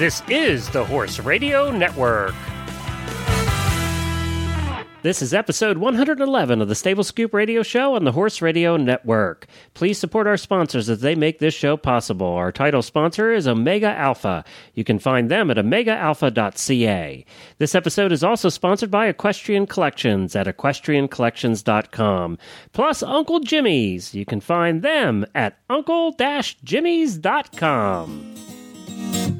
This is the Horse Radio Network. This is episode 111 of the Stable Scoop Radio Show on the Horse Radio Network. Please support our sponsors as they make this show possible. Our title sponsor is Omega Alpha. You can find them at omegaalpha.ca. This episode is also sponsored by Equestrian Collections at equestriancollections.com. Plus Uncle Jimmy's. You can find them at uncle-jimmy's.com.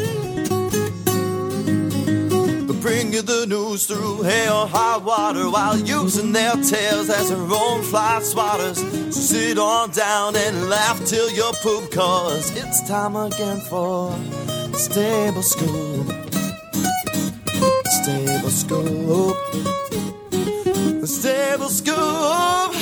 Bring you the news through hail or high water while using their tails as their own fly swatters. So sit on down and laugh till your poop, cause it's time again for Stable Scoop. Stable Scoop. Stable Scoop.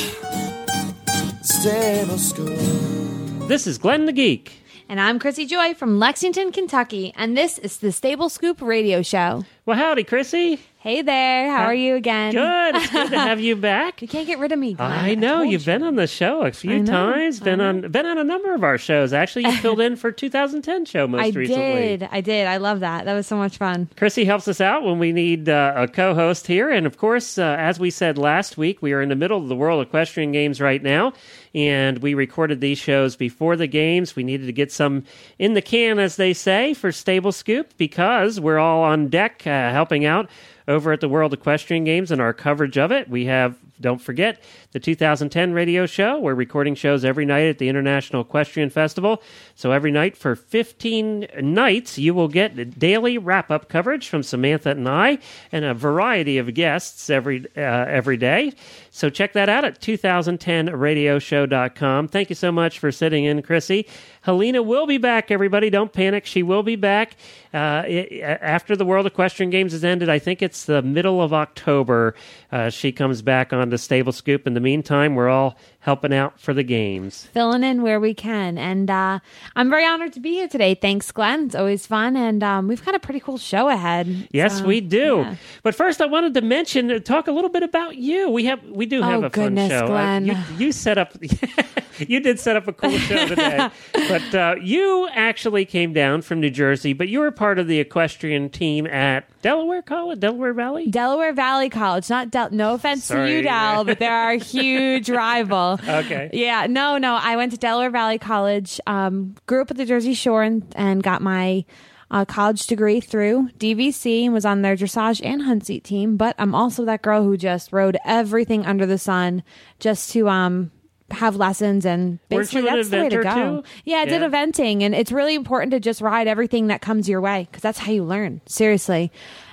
Stable Scoop. This is Glenn the Geek. And I'm Chrissy Joy from Lexington, Kentucky, and this is the Stable Scoop Radio Show. Well, howdy, Chrissy. Hey there, how are you again? Good. It's good to have you back. You can't get rid of me. Glenn. I know told you've you. been on the show a few times. Been on been on a number of our shows. Actually, you filled in for 2010 show most I recently. I did. I did. I love that. That was so much fun. Chrissy helps us out when we need uh, a co-host here, and of course, uh, as we said last week, we are in the middle of the World Equestrian Games right now, and we recorded these shows before the games. We needed to get some in the can, as they say, for Stable Scoop because we're all on deck uh, helping out over at the World Equestrian Games and our coverage of it. We have, don't forget, the 2010 radio show. We're recording shows every night at the International Equestrian Festival. So every night for 15 nights, you will get daily wrap up coverage from Samantha and I and a variety of guests every, uh, every day. So check that out at 2010radioshow.com. Thank you so much for sitting in, Chrissy. Helena will be back, everybody. Don't panic. She will be back uh, i- after the World Equestrian Games has ended. I think it's the middle of October. Uh, she comes back on the Stable Scoop. In the meantime, we're all helping out for the games. Filling in where we can. And uh, I'm very honored to be here today. Thanks, Glenn. It's always fun. And um, we've got a pretty cool show ahead. Yes, So, we do. yeah. But first, I wanted to mention, uh, talk a little bit about you. We have, we do have Oh, a fun goodness, show. Uh, Glenn. you, you set up, you did set up a cool show today. but uh, you actually came down from New Jersey, but you were part of the equestrian team at Delaware College, Delaware Valley. Delaware Valley College, not Del. No offense Sorry. to you, Del, but they're our huge rival. Okay. Yeah, no, no. I went to Delaware Valley College. Um, grew up at the Jersey Shore and, and got my uh, college degree through DVC and was on their dressage and hunt seat team. But I'm also that girl who just rode everything under the sun just to um have lessons and basically that's the way to go. too? Yeah, I did Yeah. eventing, and it's really important to just ride everything that comes your way because that's how you learn. Seriously.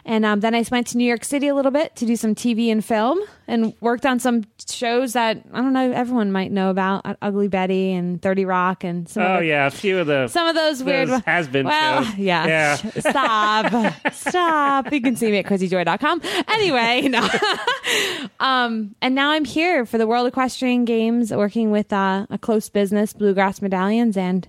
And um, then I went to New York City a little bit to do some TV and film, and worked on some shows that I don't know everyone might know about, Ugly Betty and Thirty Rock, and some. Oh the- yeah, a few of the Some of those weird has-been well, shows. Yeah. Yeah. Stop. Stop. You can see me at chrissyjoy.com. Anyway, no. um, and now I'm here for the World Equestrian Games, working with uh, a close business, Bluegrass Medallions, and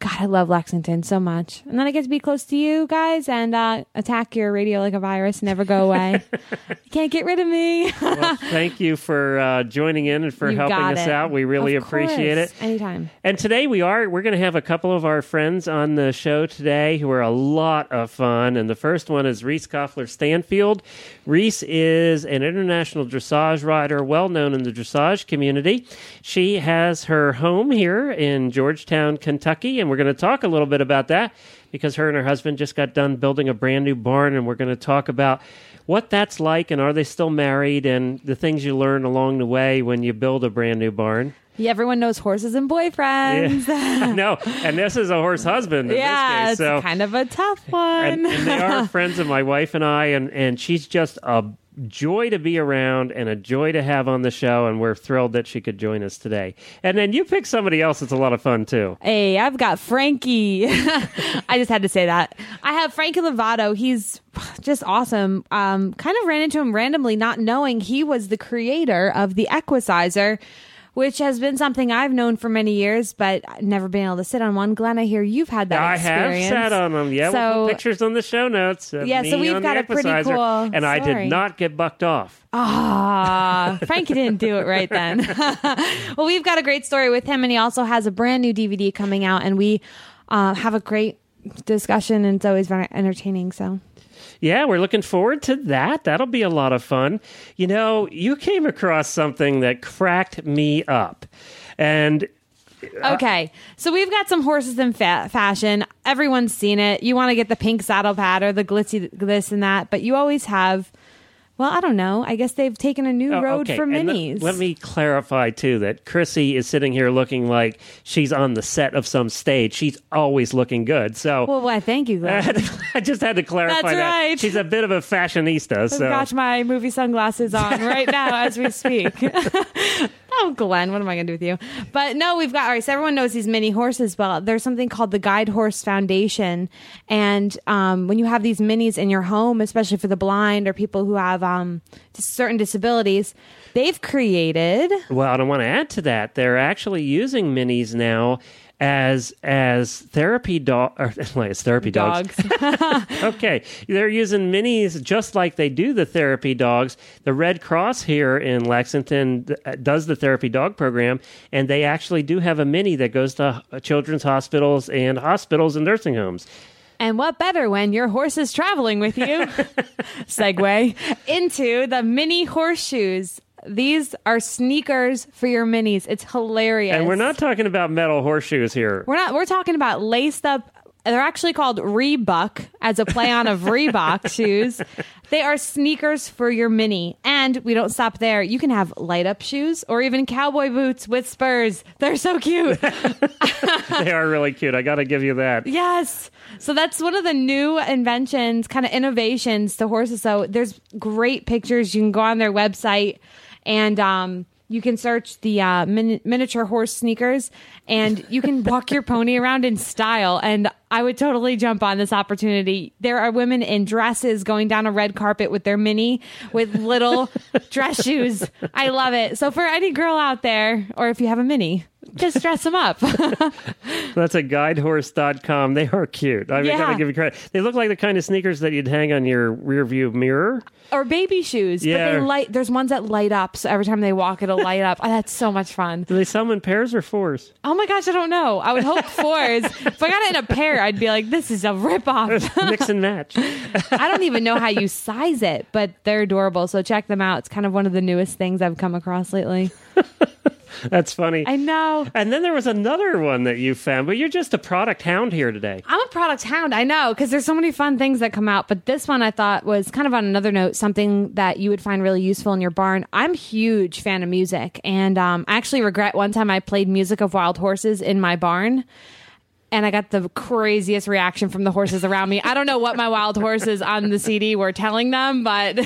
God, I love Lexington so much. And then I get to be close to you guys and uh, attack your radio like a virus, never go away. you can't get rid of me. well, thank you for uh, joining in and for You helping us it. out. We really Of appreciate it. Anytime. And today we are we're going to have a couple of our friends on the show today who are a lot of fun. And the first one is Reese Koffler Stanfield. Reese is an international dressage rider, well known in the dressage community. She has her home here in Georgetown, Kentucky, and we're going to talk a little bit about that because her and her husband just got done building a brand new barn, and we're going to talk about what that's like and are they still married and the things you learn along the way when you build a brand new barn. Yeah, everyone knows horses and boyfriends. Yeah, no, and this is a horse husband in this case. it's So, kind of a tough one. and, and they are friends of my wife and I, and and she's just a joy to be around and a joy to have on the show, and we're thrilled that she could join us today. And then you pick somebody else that's a lot of fun too. Hey, I've got Frankie. I just had to say that. I have Frankie Lovato. He's just awesome. Um, kind of ran into him randomly, not knowing he was the creator of the Equicizer, which has been something I've known for many years, but never been able to sit on one. Glenn, I hear you've had that I experience. have sat on them. Yeah, we'll put pictures on the show notes. Yeah, so we've got a pretty cool And I did not get bucked off. Ah, Frankie didn't do it right then. well, we've got a great story with him, and he also has a brand new DVD coming out, and we uh, have a great discussion, and it's always very entertaining. So, Yeah, we're looking forward to that. That'll be a lot of fun. You know, you came across something that cracked me up. And uh, okay, so we've got some horses in fa- fashion. Everyone's seen it. You want to get the pink saddle pad or the glitzy this and that, but you always have. Well, I don't know. I guess they've taken a new Oh, road okay. for and let- minis. Let, me clarify too that Chrissy is sitting here looking like she's on the set of some stage. She's always looking good. So Well, why? Thank you, Glenn. I just had to clarify that. That's that right. she's a bit of a fashionista. I've So got my movie sunglasses on right now as we speak. oh, Glenn, what am I going to do with you? But no, we've got, all right, so everyone knows these mini horses. Well, there's something called the Guide Horse Foundation. And um, when you have these minis in your home, especially for the blind or people who have um, certain disabilities, they've created. Well, I don't want to add to that. They're actually using minis now as as therapy dog or like as therapy dogs. okay, they're using minis just like they do the therapy dogs. The Red Cross here in Lexington uh, does the therapy dog program, and they actually do have a mini that goes to children's hospitals and hospitals and nursing homes. And what better when your horse is traveling with you? Segue into the mini horseshoes. These are sneakers for your minis. It's hilarious. And we're not talking about metal horseshoes here. We're not. We're talking about laced up. They're actually called Reebok as a play on of Reebok shoes. They are sneakers for your mini. And we don't stop there. You can have light up shoes or even cowboy boots with spurs. They're so cute. they are really cute. I got to give you that. Yes. So that's one of the new inventions, kind of innovations to horses. So there's great pictures. You can go on their website and um, you can search the uh, min- miniature horse sneakers and you can walk your pony around in style. And I would totally jump on this opportunity. There are women in dresses going down a red carpet with their mini with little dress shoes. I love it. So for any girl out there, or if you have a mini, just dress them up. That's at guidehorse.com. They are cute. I, mean, Yeah. gotta give you credit. They look like the kind of sneakers that you'd hang on your rear view mirror. or baby shoes. But Yeah. they light. There's ones that light up, so every time they walk, it'll light up. Oh, that's so much fun. Do they sell them in pairs or fours? Oh my gosh, I don't know. I would hope fours. if I got it in a pair, I'd be like, this is a ripoff. Mix and match. I don't even know how you size it, but they're adorable. So check them out. It's kind of one of the newest things I've come across lately. That's funny. I know. and then there was another one that you found, but you're just a product hound here today. I'm a product hound. I know because there's so many fun things that come out. But this one I thought was kind of on another note, something that you would find really useful in your barn. I'm a huge fan of music, and um, I actually regret one time I played music of wild horses in my barn. And I got the craziest reaction from the horses around me. I don't know what my wild horses on the CD were telling them, but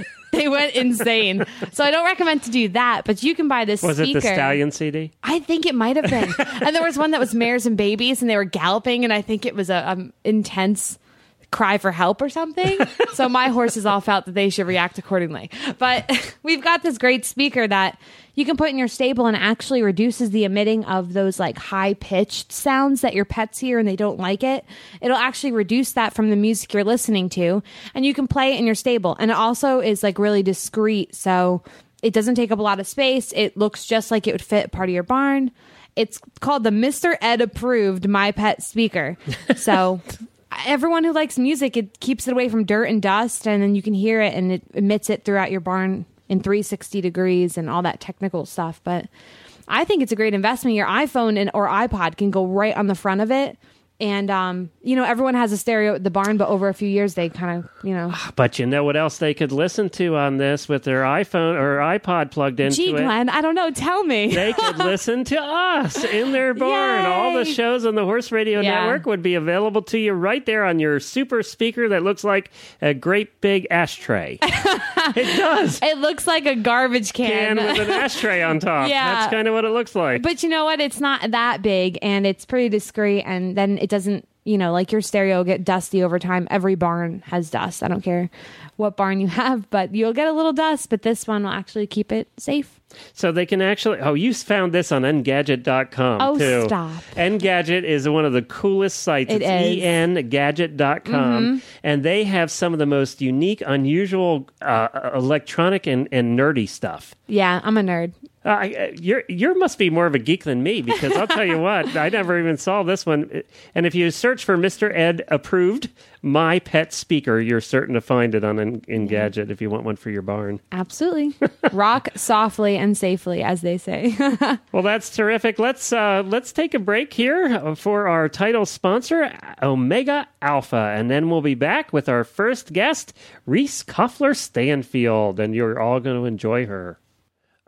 they went insane. So I don't recommend to do that. But you can buy this Was speaker. it the Stallion CD? I think it might have been. and there was one that was mares and babies, and they were galloping, and I think it was a um, intense cry for help or something. so my horses all felt that they should react accordingly. But we've got this great speaker that you can put in your stable and actually reduces the emitting of those like high pitched sounds that your pets hear and they don't like it. It'll actually reduce that from the music you're listening to, and you can play it in your stable. And it also is like really discreet, so it doesn't take up a lot of space. It looks just like it would fit part of your barn. It's called the Mr. Ed approved My Pet speaker. So everyone who likes music, it keeps it away from dirt and dust, and then you can hear it and it emits it throughout your barn in 360 degrees and all that technical stuff. But I think it's a great investment. Your iPhone and or iPod can go right on the front of it. And um, you know, everyone has a stereo at the barn, but over a few years they kind of, you know, But you know what else they could listen to on this with their iPhone or iPod plugged into gee, it? Glenn, I don't know. Tell me. They could listen to us in their barn. All the shows on the Horse Radio Yeah. Network would be available to you right there on your super speaker that looks like a great big ashtray. it does. it looks like a garbage Can can. with an ashtray on top. Yeah. That's kind of what it looks like. But you know what? It's not that big and it's pretty discreet and then it doesn't you know, like your stereo will get dusty over time. Every barn has dust. I don't care what barn you have, but you'll get a little dust, but this one will actually keep it safe. So they can actually. Oh, you found this on Engadget.com Oh, too. stop. Engadget is one of the coolest sites. It it's is. Mm-hmm. engadget.com. And they have some of the most unique, unusual uh, electronic and, and nerdy stuff. Yeah, I'm a nerd. Uh, I- you're you must be more of a geek than me because I'll tell you what I never even saw this one. And if you search for Mr. Ed approved my pet speaker, you're certain to find it on En- Engadget if you want one for your barn. Absolutely. Rock softly and safely, as they say. Well, that's terrific. Let's uh, let's take a break here for our title sponsor, Omega Alpha, and then we'll be back with our first guest, Reese Koffler Stanfield, and you're all going to enjoy her.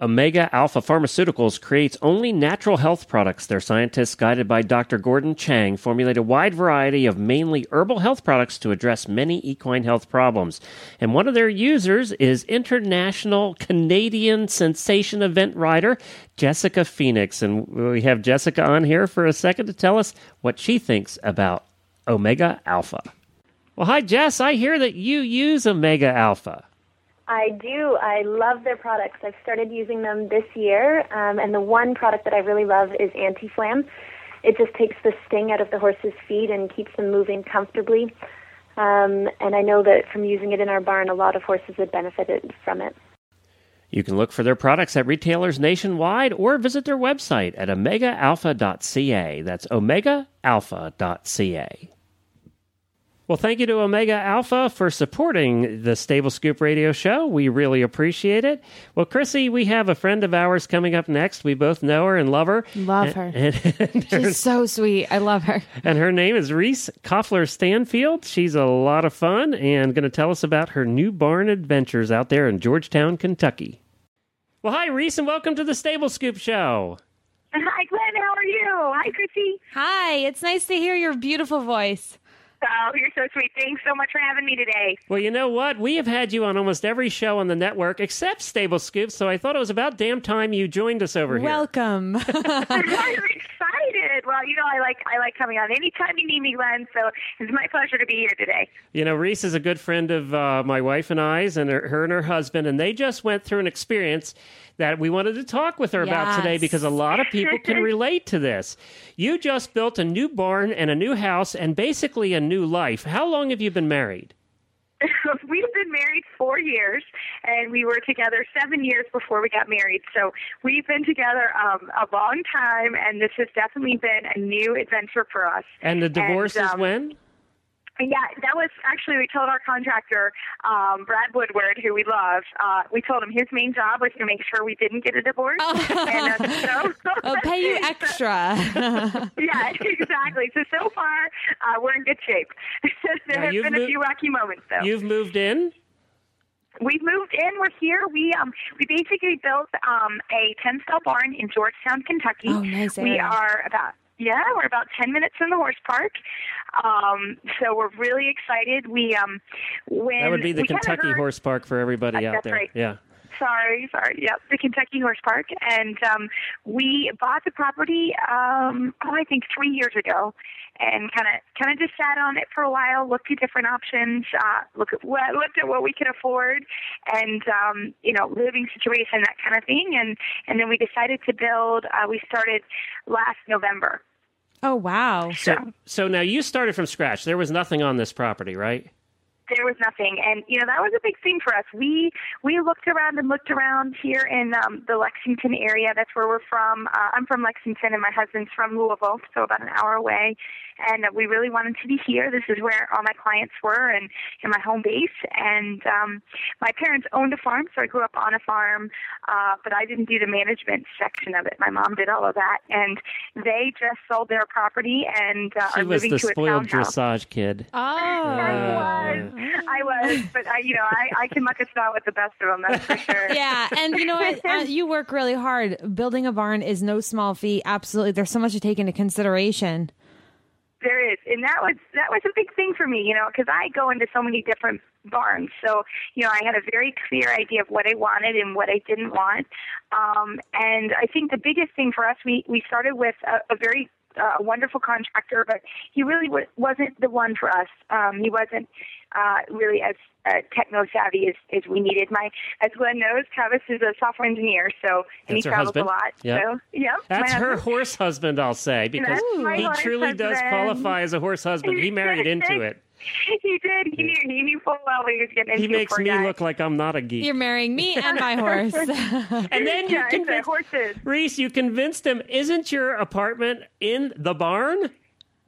Omega Alpha Pharmaceuticals creates only natural health products. Their scientists, guided by Dr. Gordon Chang, formulate a wide variety of mainly herbal health products to address many equine health problems. And one of their users is international Canadian sensation event rider Jessica Phoenix. And we have Jessica on here for a second to tell us what she thinks about Omega Alpha. Well, hi, Jess. I hear that you use Omega Alpha. I do. I love their products. I've started using them this year, um, and the one product that I really love is Anti-Flam. It just takes the sting out of the horse's feet and keeps them moving comfortably. Um, and I know that from using it in our barn, a lot of horses have benefited from it. You can look for their products at retailers nationwide or visit their website at omegaalpha.ca. That's omegaalpha.ca. Well, thank you to Omega Alpha for supporting the Stable Scoop radio show. We really appreciate it. Well, Chrissy, we have a friend of ours coming up next. We both know her and love her. Love her. And, and her, She's so sweet. I love her. and her name is Reese Koffler Stanfield. She's a lot of fun and going to tell us about her new barn adventures out there in Georgetown, Kentucky. Well, hi, Reese, and welcome to the Stable Scoop Show. Hi, Glenn. How are you? Hi, Chrissy. Hi, it's nice to hear your beautiful voice. Oh, you're so sweet. Thanks so much for having me today. Well, you know what? We have had you on almost every show on the network except Stable Scoop, so I thought it was about damn time you joined us over here. Welcome. I'm. Well, you know, I like I like coming on anytime you need me, Glenn. So it's my pleasure to be here today. You know, Reese is a good friend of uh, my wife and I's, and her, her and her husband, and they just went through an experience that we wanted to talk with her about today because a lot of people can relate to this. You just built a new barn and a new house and basically a new life. How long have you been married? We've been married four years, and we were together seven years before we got married. So we've been together um, a long time, and this has definitely been a new adventure for us. And the divorce is um, when? Yeah, that was actually we told our contractor, um, Brad Woodward, who we love. Uh, we told him his main job was to make sure we didn't get a divorce. and, uh, so, I'll pay you extra. yeah, exactly. So so far, uh, we're in good shape. there Now, have you've been a few rocky moments though. You've moved in? We've moved in. We're here. We um we basically built um a ten stall barn in Georgetown, Kentucky. Oh, nice We are about yeah, we're about ten minutes from the horse park. Um, so we're really excited. We um when That would be the Kentucky heard- Horse Park for everybody Uh, out that's there. right. Yeah. Sorry, sorry. Yep, the Kentucky Horse Park, and um, we bought the property. Um, oh, I think three years ago, and kind of kind of just sat on it for a while, looked at different options, uh, look at what looked at what we could afford, and um, you know, living situation, that kind of thing, and and then we decided to build. Uh, we started last November. Oh, wow. So, so now you started from scratch. There was nothing on this property, right? There was nothing. And you know that was a big thing for us. We we looked around and looked around here in um the lexington area. That's where we're from. Uh, i'm from lexington and my husband's from louisville so about an hour away. And uh, we really wanted to be here. This is where all my clients were and in my home base. And um my parents owned a farm so i grew up on a farm uh but i didn't do the management section of it. My mom did all of that. And they just sold their property and uh, She are was moving the to a spoiled townhouse. dressage kid. Oh. I was. I was, but I, you know, I, I can muck a spot with the best of them. That's for sure. yeah, and you know what? Uh, you work really hard. Building a barn is no small feat. Absolutely. There's so much to take into consideration. There is, and that was that was a big thing for me, you know, because I go into so many different barns. So, you know, I had a very clear idea of what I wanted and what I didn't want. Um, and I think the biggest thing for us, we we started with a, a very a wonderful contractor, but he really w- wasn't the one for us. Um, he wasn't uh, really as uh, techno savvy as, as we needed. My, as Glenn knows, Travis is a software engineer, so and That's he travels husband? a lot. Yep. So, yeah, That's her horse husband, I'll say, because he truly does qualify as a horse husband. He married into it. He did. He knew. He knew full well what he was getting into. He makes me guy. look like I'm not a geek. You're marrying me and my horse. and then you yeah, it's a convinced horses. Reese, you convinced him. Isn't your apartment in the barn?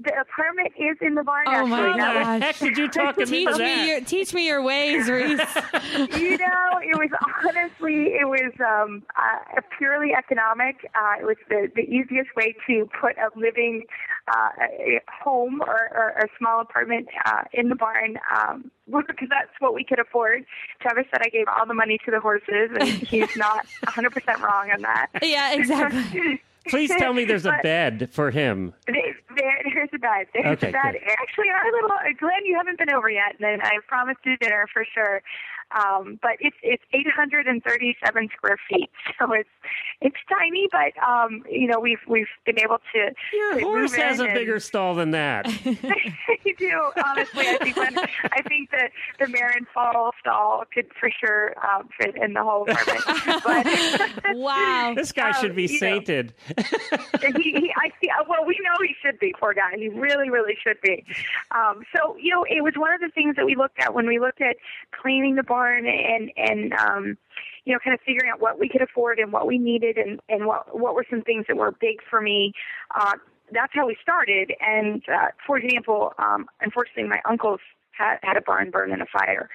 The apartment is in the barn. Oh, actually. my How was- the gosh. heck did you talk him teach into that? me your teach me your ways, Reese. you know, it was honestly, it was um, uh, purely economic. Uh, it was the, the easiest way to put a living uh, a home or, or a small apartment uh, in the barn um, because that's what we could afford. Travis said I gave all the money to the horses, and he's not 100% wrong on that. yeah, exactly. Please tell me there's a bed for him. There, there, there's a bed. There's Okay, a bed. good. Actually, our little Glenn, you haven't been over yet, and I promised you dinner for sure. Um, but it's it's 837 square feet, so it's it's tiny, but um, you know we've we've been able to. Your to horse has a and- bigger stall than that. you do honestly. I think when, I think that the Marin Fall stall could for sure um, fit in the whole apartment. but Wow. This guy Um, should be you know. sainted. he, he, I see. uh, Well, we know he should be. Poor guy. He really, really should be. Um, so, you know, it was one of the things that we looked at when we looked at cleaning the barn and and um, you know, kind of figuring out what we could afford and what we needed and and what what were some things that were big for me. Uh, that's how we started. And uh, for example, um, unfortunately, my uncles had had a barn burn in a fire,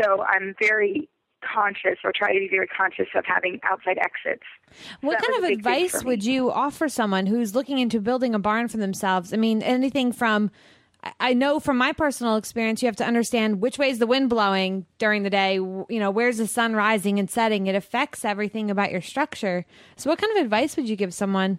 so I'm very conscious or try to be very conscious of having outside exits. What that kind of a big thing advice would you offer someone who's looking into building a barn for themselves? I mean, anything from I- know from my personal experience, you have to understand which way is the wind blowing during the day. You know, where's the sun rising and setting? It affects everything about your structure. So, what kind of advice would you give someone?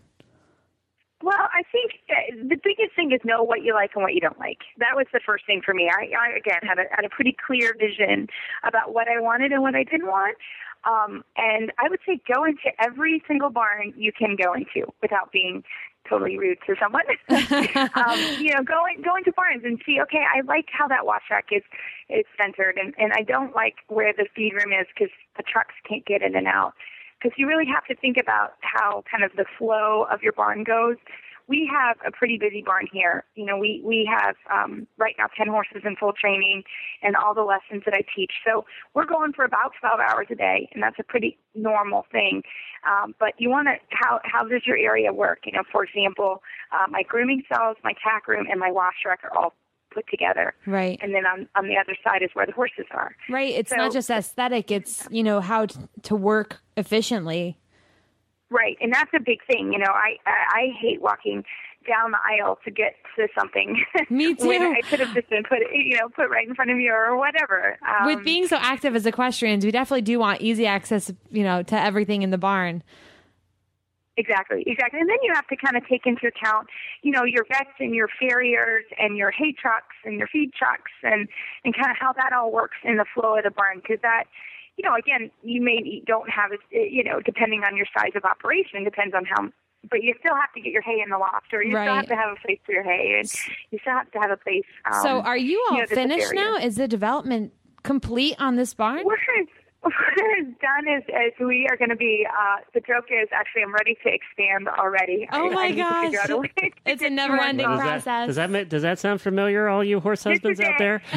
Well, I think uh, the biggest thing is know what you like and what you don't like. That was the first thing for me. I, I again had a, had a pretty clear vision about what I wanted and what I didn't want. Um, and I would say go into every single barn you can go into without being totally rude to someone. um, you know, going going to into barns and see. Okay, I like how that wash rack is is centered, and and I don't like where the feed room is because the trucks can't get in and out because you really have to think about how kind of the flow of your barn goes. We have a pretty busy barn here. You know, we we have um, right now ten horses in full training, and all the lessons that I teach. So we're going for about twelve hours a day, and that's a pretty normal thing. Um, but you want to how how does your area work? You know, for example, uh, my grooming cells, my tack room, and my wash rack are all put together, Right. and then on on the other side is where the horses are. Right. It's So- not just aesthetic, it's, you know, how t- to work efficiently. Right, and that's a big thing. You know, I I, I hate walking down the aisle to get to something. Me when too. I could have just been put, you know, put right in front of you or whatever. Um, With being so active as equestrians, we definitely do want easy access, you know, to everything in the barn. Exactly, exactly. And then you have to kind of take into account, you know, your vets and your farriers and your hay trucks and your feed trucks and, and kind of how that all works in the flow of the barn. Because that, you know, again, you may don't have, it, you know, depending on your size of operation, depends on how, but you still have to get your hay in the loft or you still have to have a place for your hay and you still have to have a place. Um, so, are you all know, finished now? Is the development complete on this barn? We're we're as done as, as we are going to be. Uh, the joke is actually I'm ready to expand already. Oh I, my I need to gosh. a to It's a never-ending more Does that, process. does that ma- does that sound familiar, all you horse husbands out it. there?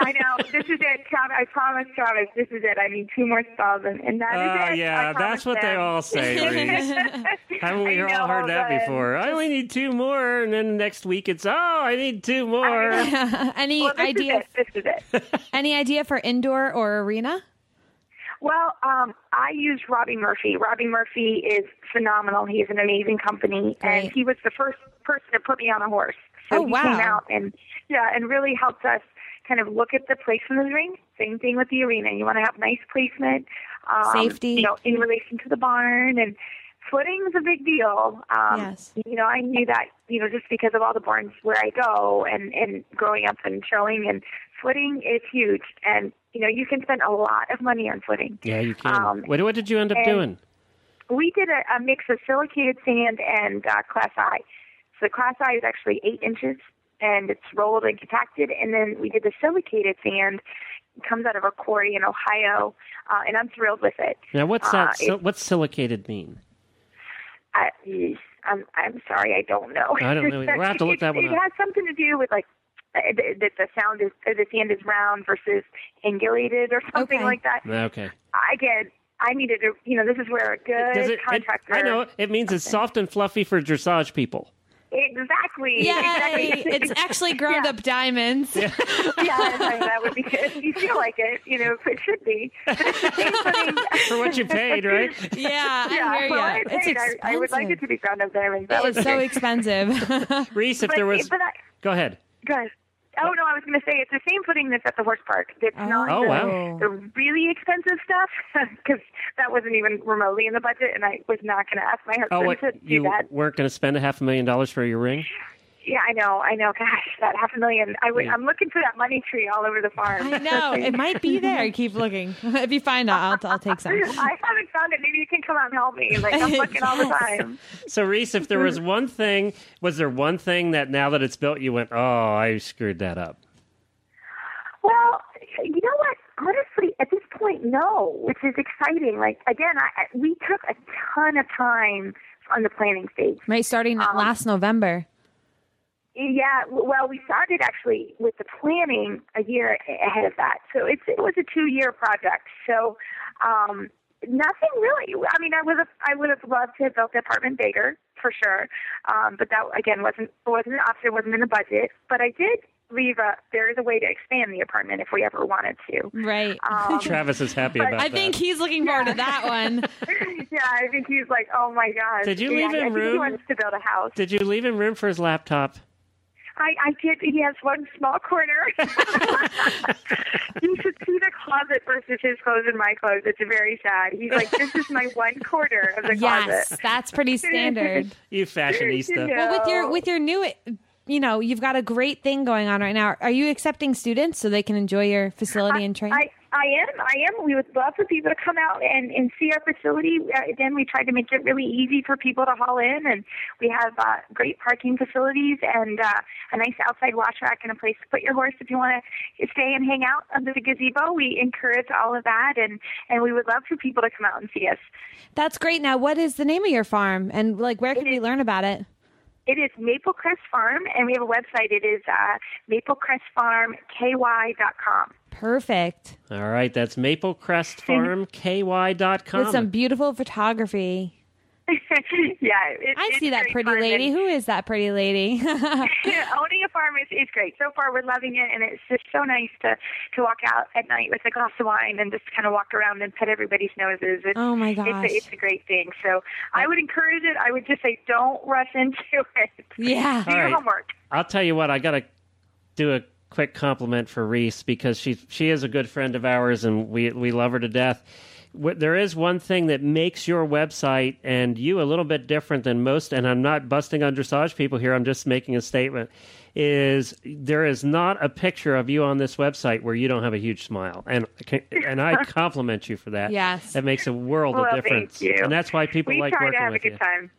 I know. This is it, Travis. I promise, Travis. This is it. I need two more stalls, and, and that is Oh it. yeah, that's promise what they all say, Reese. Haven't we all heard know, that before? I only need two more, and then next week it's oh, I need two more. any Well, this idea? is it. This is it. Any idea for indoor or arena? Well, um, I use Robbie Murphy. Robbie Murphy is phenomenal. He is an amazing company, Great. and he was the first person to put me on a horse. So Oh, he wow. came out and yeah, and really helped us kind of look at the placement of the ring. Same thing with the arena. You want to have nice placement, um, Safety. You know, in relation to the barn and footing is a big deal. Um, Yes. You know, I knew that you know just because of all the barns where I go and and growing up and showing and footing is huge and you know you can spend a lot of money on footing. Yeah, you can. Um, what, what did you end up doing? We did a, a mix of silicated sand and uh, class I. So the class I is actually eight inches, and it's rolled and compacted. And then we did the silicated sand. It comes out of a quarry in Ohio, uh, and I'm thrilled with it. Now, what's Uh, that? what's silicated mean? I, I'm I'm sorry, I don't know. I don't know either. We'll have to look that one it, up. It has something to do with like that the sound is uh, the sand is round versus angulated or something Okay. like that. Okay. Again, I needed to. You know, this is where a good Does it, it- contractor. I know it means it's soft and fluffy for dressage people. exactly. Yeah, Exactly. it's actually ground up diamonds. yeah, I mean, that would be good. You feel like it, you know, it should be. But it's the same footing. For what you paid, right? Yeah, I yeah, hear well, ya. I, It's paid. expensive. I, I would like it to be ground up diamonds. That was so expensive. Reese, if But, there was. I, Go ahead. Go ahead. Oh no, I was going to say it's the same footing that's at the horse park. It's oh. not Oh, the, wow. the really expensive stuff because that wasn't even remotely in the budget, and I was not going to ask my oh, husband Oh, what? to do You that. weren't going to spend a half a million dollars for your ring? Yeah, I know, I know. Gosh, that half a million. I would, Yeah. I'm looking for that money tree all over the farm. I know it might be there. Keep looking. if you find it, I'll, I'll take some. I haven't found it. Maybe you can come out and help me. Like I'm looking all the time. So, Reese, if there was one thing, was there one thing that now that it's built, you went, oh, I screwed that up? Well, you know what? Honestly, at this point, no, which is exciting. Like again, I, I- we took a ton of time on the planning stage. Right, starting Um, last November. Yeah, well, we started actually with the planning a year ahead of that. So it's it was a two year project. So um, nothing really. I mean, I would have I would have loved to have built the apartment bigger for sure, um, but that again wasn't wasn't an option. wasn't in the budget. But I did leave a there is a way to expand the apartment if we ever wanted to. Right. Um, Travis is happy but about I that. think he's looking forward to that one. yeah, I think he's like, oh my gosh. Did you Yeah, leave I him think He room? wants to build a house. Did you leave him room for his laptop? I, I did. He has one small corner. you should see the closet versus his clothes and my clothes. It's very sad. He's like, this is my one corner of the Yes, closet. Yes, that's pretty standard. You fashionista. Yeah. Well, with your with your new, you know, you've got a great thing going on right now. Are you accepting students so they can enjoy your facility and train? I, I am. I am. We would love for people to come out and, and see our facility. Uh, again, we tried to make it really easy for people to haul in, and we have uh, great parking facilities and uh, a nice outside wash rack and a place to put your horse if you want to stay and hang out under the gazebo. We encourage all of that, and and we would love for people to come out and see us. That's great. Now, what is the name of your farm, and like, where can we learn about it? It is Maple Crest Farm, and we have a website. It is uh, maplecrestfarmky.com. Perfect. All right, that's maplecrestfarmky.com. With some beautiful photography. yeah, it, I see that pretty lady. and- Who is that pretty lady? Yeah, owning a farm is, is great. So far, we're loving it, and it's just so nice to to walk out at night with a glass of wine and just kind of walk around and pet everybody's noses. It's, Oh, my It's gosh. a, it's a great thing. So I would encourage it. I would just say don't rush into it. yeah. Do All your right. homework. I'll tell you what, I got to do a quick compliment for Reese because she she is a good friend of ours and we we love her to death. There is one thing that makes your website and you a little bit different than most, and I'm not busting on dressage people here. I'm just making a statement. Is there is not a picture of you on this website where you don't have a huge smile, and and I compliment you for that. Yes. that makes a world Well, of difference, you. and that's why people we like try working to have a with good you. time.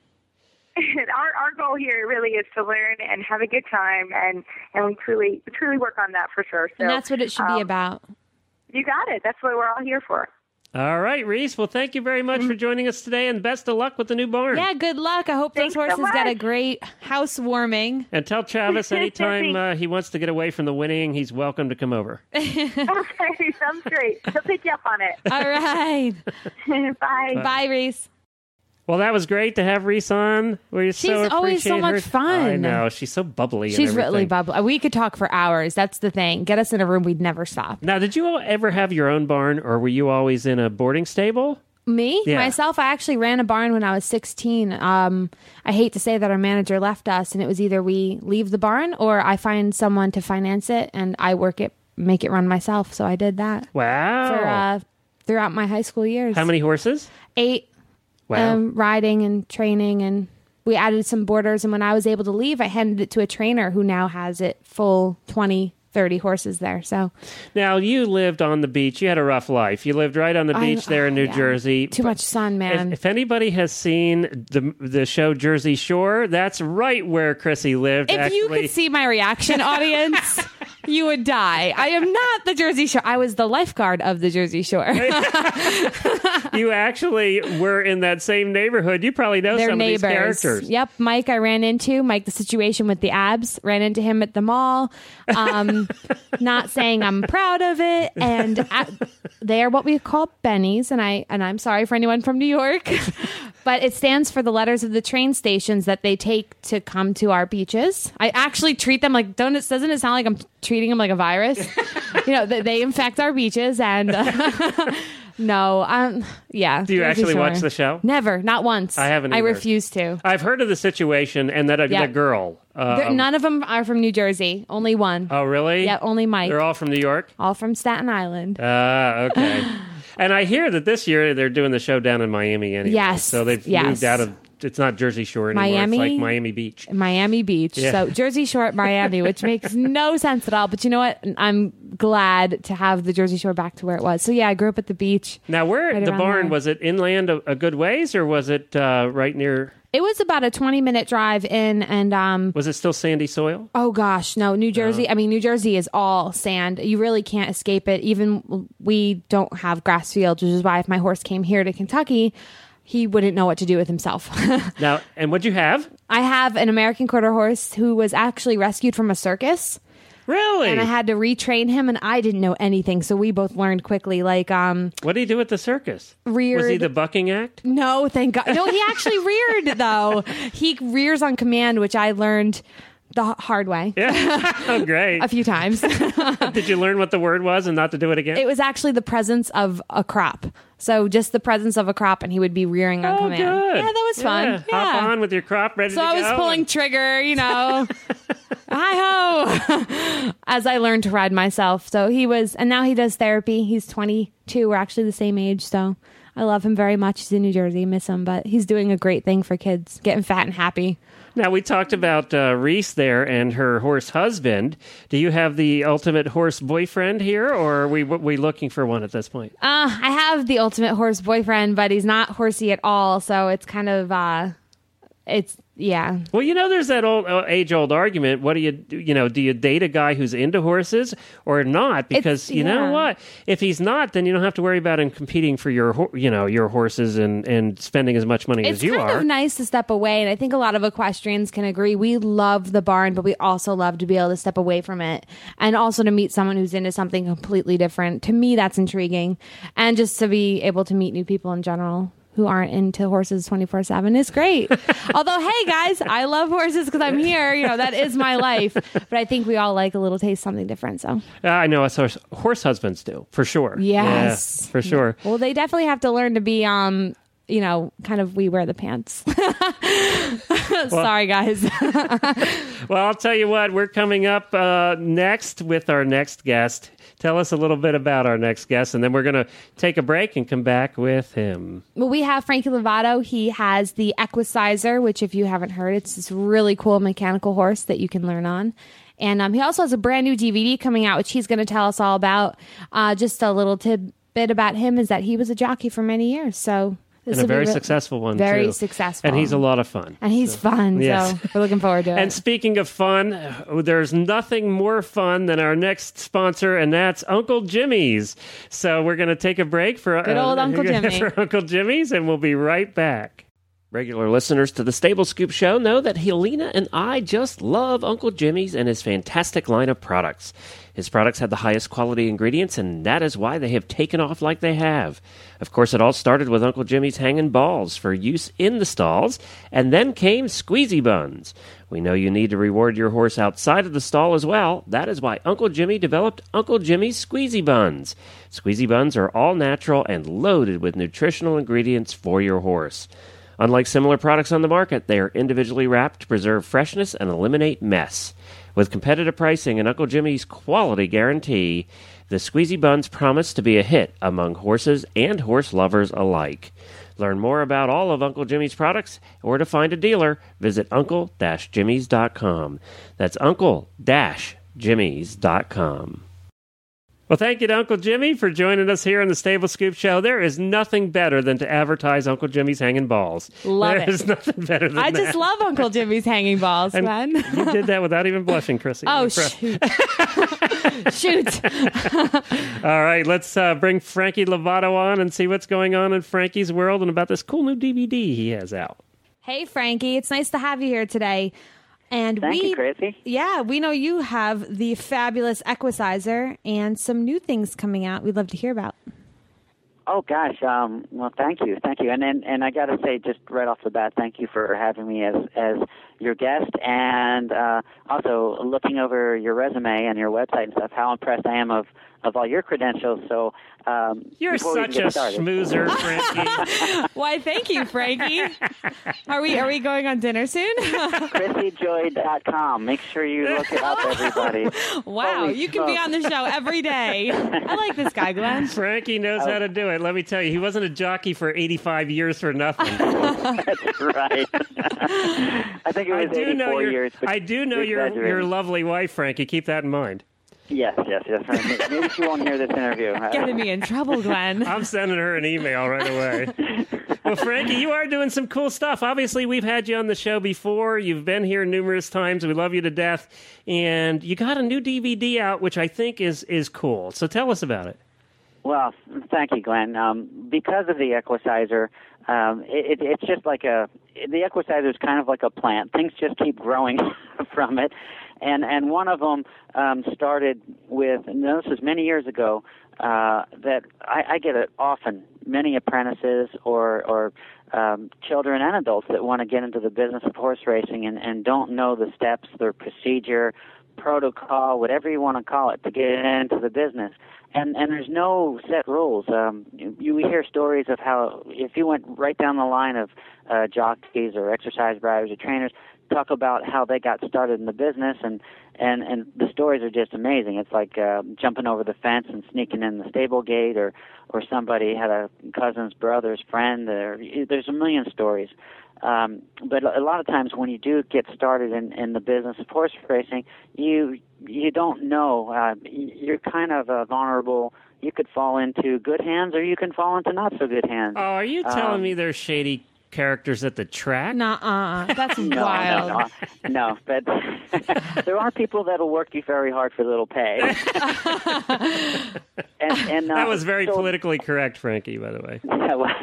our our goal here really is to learn and have a good time, and and we truly truly work on that for sure. So And that's what it should um, be about. You got it. That's what we're all here for. All right, Reese. Well, thank you very much for joining us today, and best of luck with the new barn. Yeah, good luck. I hope Thanks those so horses get a great housewarming. And tell Travis anytime uh, he wants to get away from the winning, he's welcome to come over. okay, sounds great. He'll pick you up on it. All right. Bye. Bye, Reese. Well, that was great to have Reese on. We so She's always so much her. fun. I know she's so bubbly. and She's really bubbly. We could talk for hours. That's the thing. Get us in a room, we'd never stop. Now, did you ever have your own barn, or were you always in a boarding stable? Me, Yeah. myself, I actually ran a barn when I was 16. Um, I hate to say that our manager left us, and it was either we leave the barn or I find someone to finance it and I work it, make it run myself. So I did that Wow. for uh, throughout my high school years. How many horses? Eight. Wow. um, riding and training and we added some boarders and when i was able to leave i handed it to a trainer who now has it full 20 30 horses there. So Now you lived on the beach. You had a rough life. You lived right on the beach there in New yeah. Jersey. too much sun, man. If, if anybody has seen the the show Jersey Shore, that's right where Chrissy lived. if you actually. could see my reaction, audience, you would die. I am not the Jersey Shore. I was the lifeguard of the Jersey Shore. you actually were in that same neighborhood. You probably know They're some neighbors. of these characters. Yep, Mike. I ran into Mike. The situation with the abs. Ran into him at the mall. Um, not saying I'm proud of it, and at, they are what we call bennies. And I and I'm sorry for anyone from New York, but it stands for the letters of the train stations that they take to come to our beaches. I actually treat them like don't it doesn't it sound like I'm treating them like a virus? you know, they, they infect our beaches and. No, um, yeah. Do you actually watch the show? Never, not once. I haven't I refuse to. I've heard of the situation and that a, Yeah. the girl. Uh, none of them are from New Jersey. Only one. oh, really? yeah, only Mike. They're all from New York. all from Staten Island. Ah, okay. and I hear that this year they're doing the show down in Miami anyway. Yes, So they've yes. moved out of. It's not Jersey Shore anymore. Miami? It's like Miami Beach. Miami Beach. Yeah. So Jersey Shore at Miami, which makes no sense at all. But you know what? I'm glad to have the Jersey Shore back to where it was. So yeah, I grew up at the beach. Now, where Right the barn there. was it inland a, a good ways, or was it uh, right near? It was about a 20 minute drive in, and um, Was it still sandy soil? Oh gosh, no, New Jersey. I mean, New Jersey is all sand. You really can't escape it. Even we don't have grass fields, which is why if my horse came here to Kentucky, he wouldn't know what to do with himself. Now, and what'd you have? I have an American quarter horse who was actually rescued from a circus. Really? And I had to retrain him, and I didn't know anything, so we both learned quickly. Like, um, what did he do at the circus? Reared- Was he the bucking act? no, thank God, no, he actually reared though. He rears on command, which I learned the hard way Yeah. oh, great. a few times. Did you learn what the word was and not to do it again? It was actually the presence of a crop. So just the presence of a crop, and he would be rearing on oh, command. good. Yeah, that was fun. Yeah. Yeah. Hop on with your crop ready So I was pulling trigger, you know, hi ho, as I learned to ride myself. So he was, and now he does therapy. He's 22. We're actually the same age. So I love him very much. He's in New Jersey, miss him, but he's doing a great thing for kids, getting fat and happy. Now we talked about uh, Reese there and her horse husband. Do you have the ultimate horse boyfriend here, or are we we looking for one at this point? Uh, I have the ultimate horse boyfriend, but he's not horsey at all. So it's kind of, uh, it's, yeah. Well, you know, there's that old uh, age old argument. What do you do? You know, do you date a guy who's into horses or not? Because you know what, if he's not, then you don't have to worry about him competing for your you know your horses and and spending as much money It's as you kind are. of nice to step away, and I think a lot of equestrians can agree. We love the barn, but we also love to be able to step away from it, and also to meet someone who's into something completely different. To me, that's intriguing, and just to be able to meet new people in general who aren't into horses twenty four seven is great. Although, hey guys, I love horses because I'm here. You know that is my life, but I think we all like a little taste something different. So Uh, I know us horse, horse husbands do for sure. Yes. Yeah, for sure. Well, they definitely have to learn to be, um, you know, kind of we wear the pants. Sorry, guys. Well, I'll tell you what, we're coming up uh, next with our next guest. Tell us a little bit about our next guest, and then we're going to take a break and come back with him. well, we have Frankie Lovato. He has the Equicizer, which, if you haven't heard, it's this really cool mechanical horse that you can learn on. And um, he also has a brand new DVD coming out, which he's going to tell us all about. Uh, just a little tidbit about him is that he was a jockey for many years. So this And a very successful one, Very too. successful. And he's a lot of fun. And he's fun. Yes. So we're looking forward to it. And speaking of fun, uh, there's nothing more fun than our next sponsor, and that's Uncle Jimmy's. So we're going to take a break for Good old Uncle Jimmy. for Uncle Jimmy's, and we'll be right back. Regular listeners to the Stable Scoop Show know that Helena and I just love Uncle Jimmy's and his fantastic line of products. His products have the highest quality ingredients, and that is why they have taken off like they have. Of course, it all started with Uncle Jimmy's hanging balls for use in the stalls, and then came squeezy buns. We know you need to reward your horse outside of the stall as well. That is why Uncle Jimmy developed Uncle Jimmy's squeezy buns. Squeezy buns are all natural and loaded with nutritional ingredients for your horse. Unlike similar products on the market, they are individually wrapped to preserve freshness and eliminate mess. With competitive pricing and Uncle Jimmy's quality guarantee, the Squeezy Buns promise to be a hit among horses and horse lovers alike. Learn more about all of Uncle Jimmy's products or to find a dealer, visit uncle-jimmys.com. That's uncle jimmys.com. Well, thank you to Uncle Jimmy for joining us here on the Stable Scoop Show. There is nothing better than to advertise Uncle Jimmy's hanging balls. Love There it. is nothing better than I that. just love Uncle Jimmy's hanging balls, And Glenn. you did that without even blushing, Chrissy. Oh, shoot. shoot. All right, let's uh, bring Frankie Lovato on and see what's going on in Frankie's world and about this cool new DVD he has out. Hey, Frankie. It's nice to have you here today. And Thank we, you, Chrissy. Yeah, we know you have the fabulous Equicizer and some new things coming out we'd love to hear about. Oh gosh, um, well, thank you, thank you, and and, and I got to say, just right off the bat, thank you for having me as as your guest, and uh, also looking over your resume and your website and stuff. How impressed I am of of all your credentials. So um, You're such a started, schmoozer, Frankie. Why, thank you, Frankie. are we are we going on dinner soon? ChrissyJoy.com. Make sure you look it up, everybody. wow, Holy you can be on the show every day. I like this guy, Glenn. Frankie knows how to do it. Let me tell you, he wasn't a jockey for 85 years for nothing. That's right. I think it I was do 84 know years. I do know your your lovely wife, Frankie. Keep that in mind. Yes, yes, yes. Maybe she won't hear this interview. Getting me in trouble, Glenn. I'm sending her an email right away. well, Frankie, you are doing some cool stuff. Obviously, we've had you on the show before. You've been here numerous times. We love you to death. And you got a new DVD out, which I think is is cool. So tell us about it. Well, thank you, Glenn. Um, because of the Equicizer, um, it, it, it's just like a the Equicizer is kind of like a plant. Things just keep growing from it, and and one of them um, started with. And this was many years ago. Uh, that I, I get it often. Many apprentices or or um, children and adults that want to get into the business of horse racing and, and don't know the steps, their procedure, protocol, whatever you want to call it, to get into the business. And and there's no set rules. Um, you, you hear stories of how if you went right down the line of uh, jockeys or exercise riders or trainers, talk about how they got started in the business and and and the stories are just amazing. It's like uh, jumping over the fence and sneaking in the stable gate, or or somebody had a cousin's brother's friend. Or there's a million stories. Um, but a lot of times when you do get started in, in the business of horse racing, you you don't know. Uh, you're kind of uh, vulnerable. You could fall into good hands, or you can fall into not so good hands. Oh, are you telling Um, me there's shady characters at the track? Nuh-uh. That's No, wild. no, no, no. But there are people that'll work you very hard for little pay. and, and, uh, That was very so- politically correct, Frankie, by the way. Yeah, well,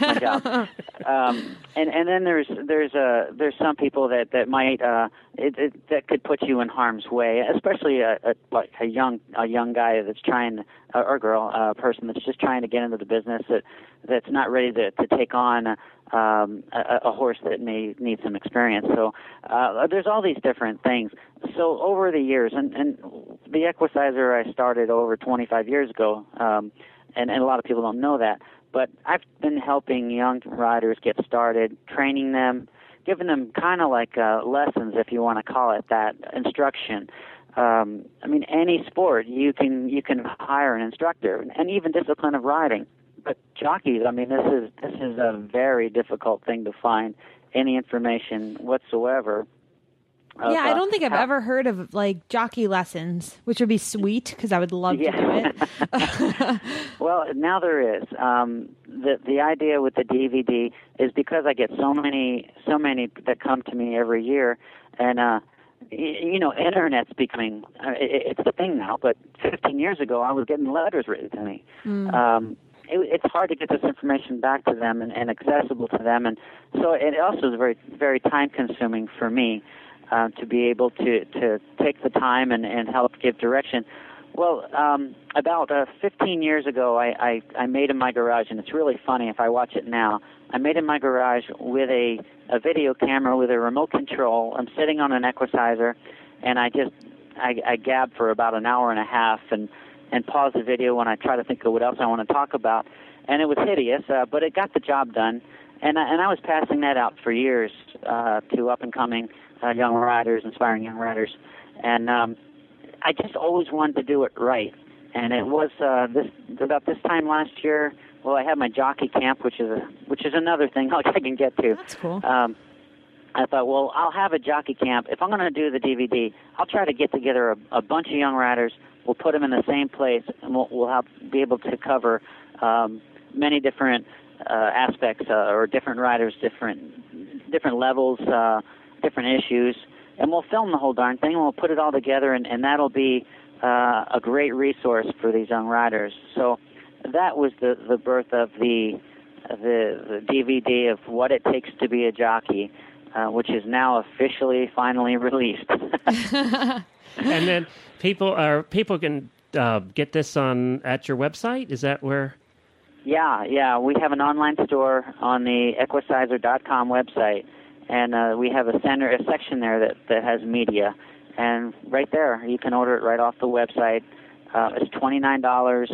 my job. Um, and and then there's there's uh there's some people that that might uh it, it, that could put you in harm's way, especially a, a like a young a young guy that's trying uh, or girl a person that's just trying to get into the business that that's not ready to to take on um, a, a horse that may need some experience. So uh, there's all these different things. So over the years, and, and the Equicizer I started over 25 years ago, um, and, and a lot of people don't know that. But I've been helping young riders get started, training them, giving them kind of like uh, lessons, if you want to call it that, instruction. Um, I mean, any sport you can you can hire an instructor, and even discipline of riding. But jockeys, I mean, this is this is a very difficult thing to find any information whatsoever. of, yeah, I don't think I've how- ever heard of like jockey lessons, which would be sweet because I would love to do it. Well, now there is. Um, the the idea with the DVD is because I get so many so many that come to me every year, and uh, y- you know, internet's becoming uh, it, it's the thing now. But 15 years ago, I was getting letters written to me. Um, it, it's hard to get this information back to them and, and accessible to them, and so it also is very very time consuming for me uh, to be able to to take the time and, and help give direction. Well, um, about uh, 15 years ago, I, I, I made in my garage, and it's really funny if I watch it now. I made in my garage with a, a video camera with a remote control. I'm sitting on an Equisizer, and I just I, I gab for about an hour and a half and and pause the video when I try to think of what else I want to talk about. And it was hideous, uh, but it got the job done. And I, and I was passing that out for years uh, to up and coming uh, young riders, inspiring young riders, and um, I just always wanted to do it right. And it was uh, this about this time last year. Well, I had my jockey camp, which is a which is another thing I can get to. That's cool. Um, I thought, well, I'll have a jockey camp. If I'm going to do the DVD, I'll try to get together a, a bunch of young riders. We'll put them in the same place, and we'll, we'll have, be able to cover um, many different uh, aspects uh, or different riders, different different levels, uh, different issues, and we'll film the whole darn thing. and We'll put it all together, and, and that'll be uh, a great resource for these young riders. So that was the the birth of the the, the DVD of what it takes to be a jockey uh, which is now officially finally released. and then people are people can uh, get this on at your website. Is that where? Yeah, yeah. We have an online store on the Equicizer.com website, and uh, we have a center, a section there that that has media, and right there you can order it right off the website. Uh, it's twenty nine dollars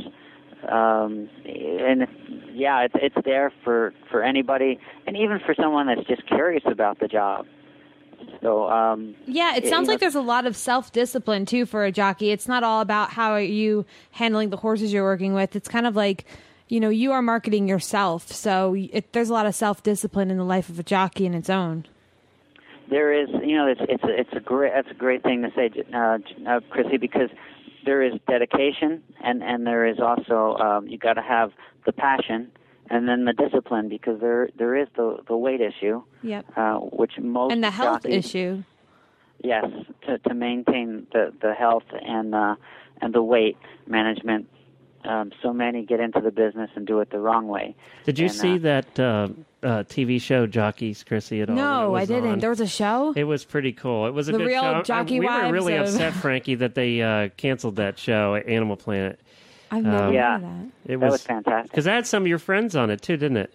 um, and yeah, it's it's there for for anybody, and even for someone that's just curious about the job. So um, yeah, it sounds like there's a lot of self discipline too for a jockey. It's not all about how are you handling the horses you're working with. It's kind of like you know you are marketing yourself. So it, there's a lot of self discipline in the life of a jockey in its own. There is, you know, it's it's a, it's a great that's a great thing to say, uh, uh, Chrissy, because there is dedication and and there is also um, you got to have the passion and then the discipline because there there is the the weight issue. Yep. Uh, which most and the health jockeys, issue. Yes, to to maintain the the health and uh, and the weight management. Um, so many get into the business and do it the wrong way. Did you and, see uh, that uh, uh, TV show Jockeys, Chrissy? At all? No, I didn't. On? There was a show. It was pretty cool. It was a The good real show. Jockey I, we were really of- upset, Frankie, that they uh, canceled that show, at Animal Planet. I've never Um, Yeah. heard of that. It that was was fantastic. because I had some of your friends on it too, didn't it?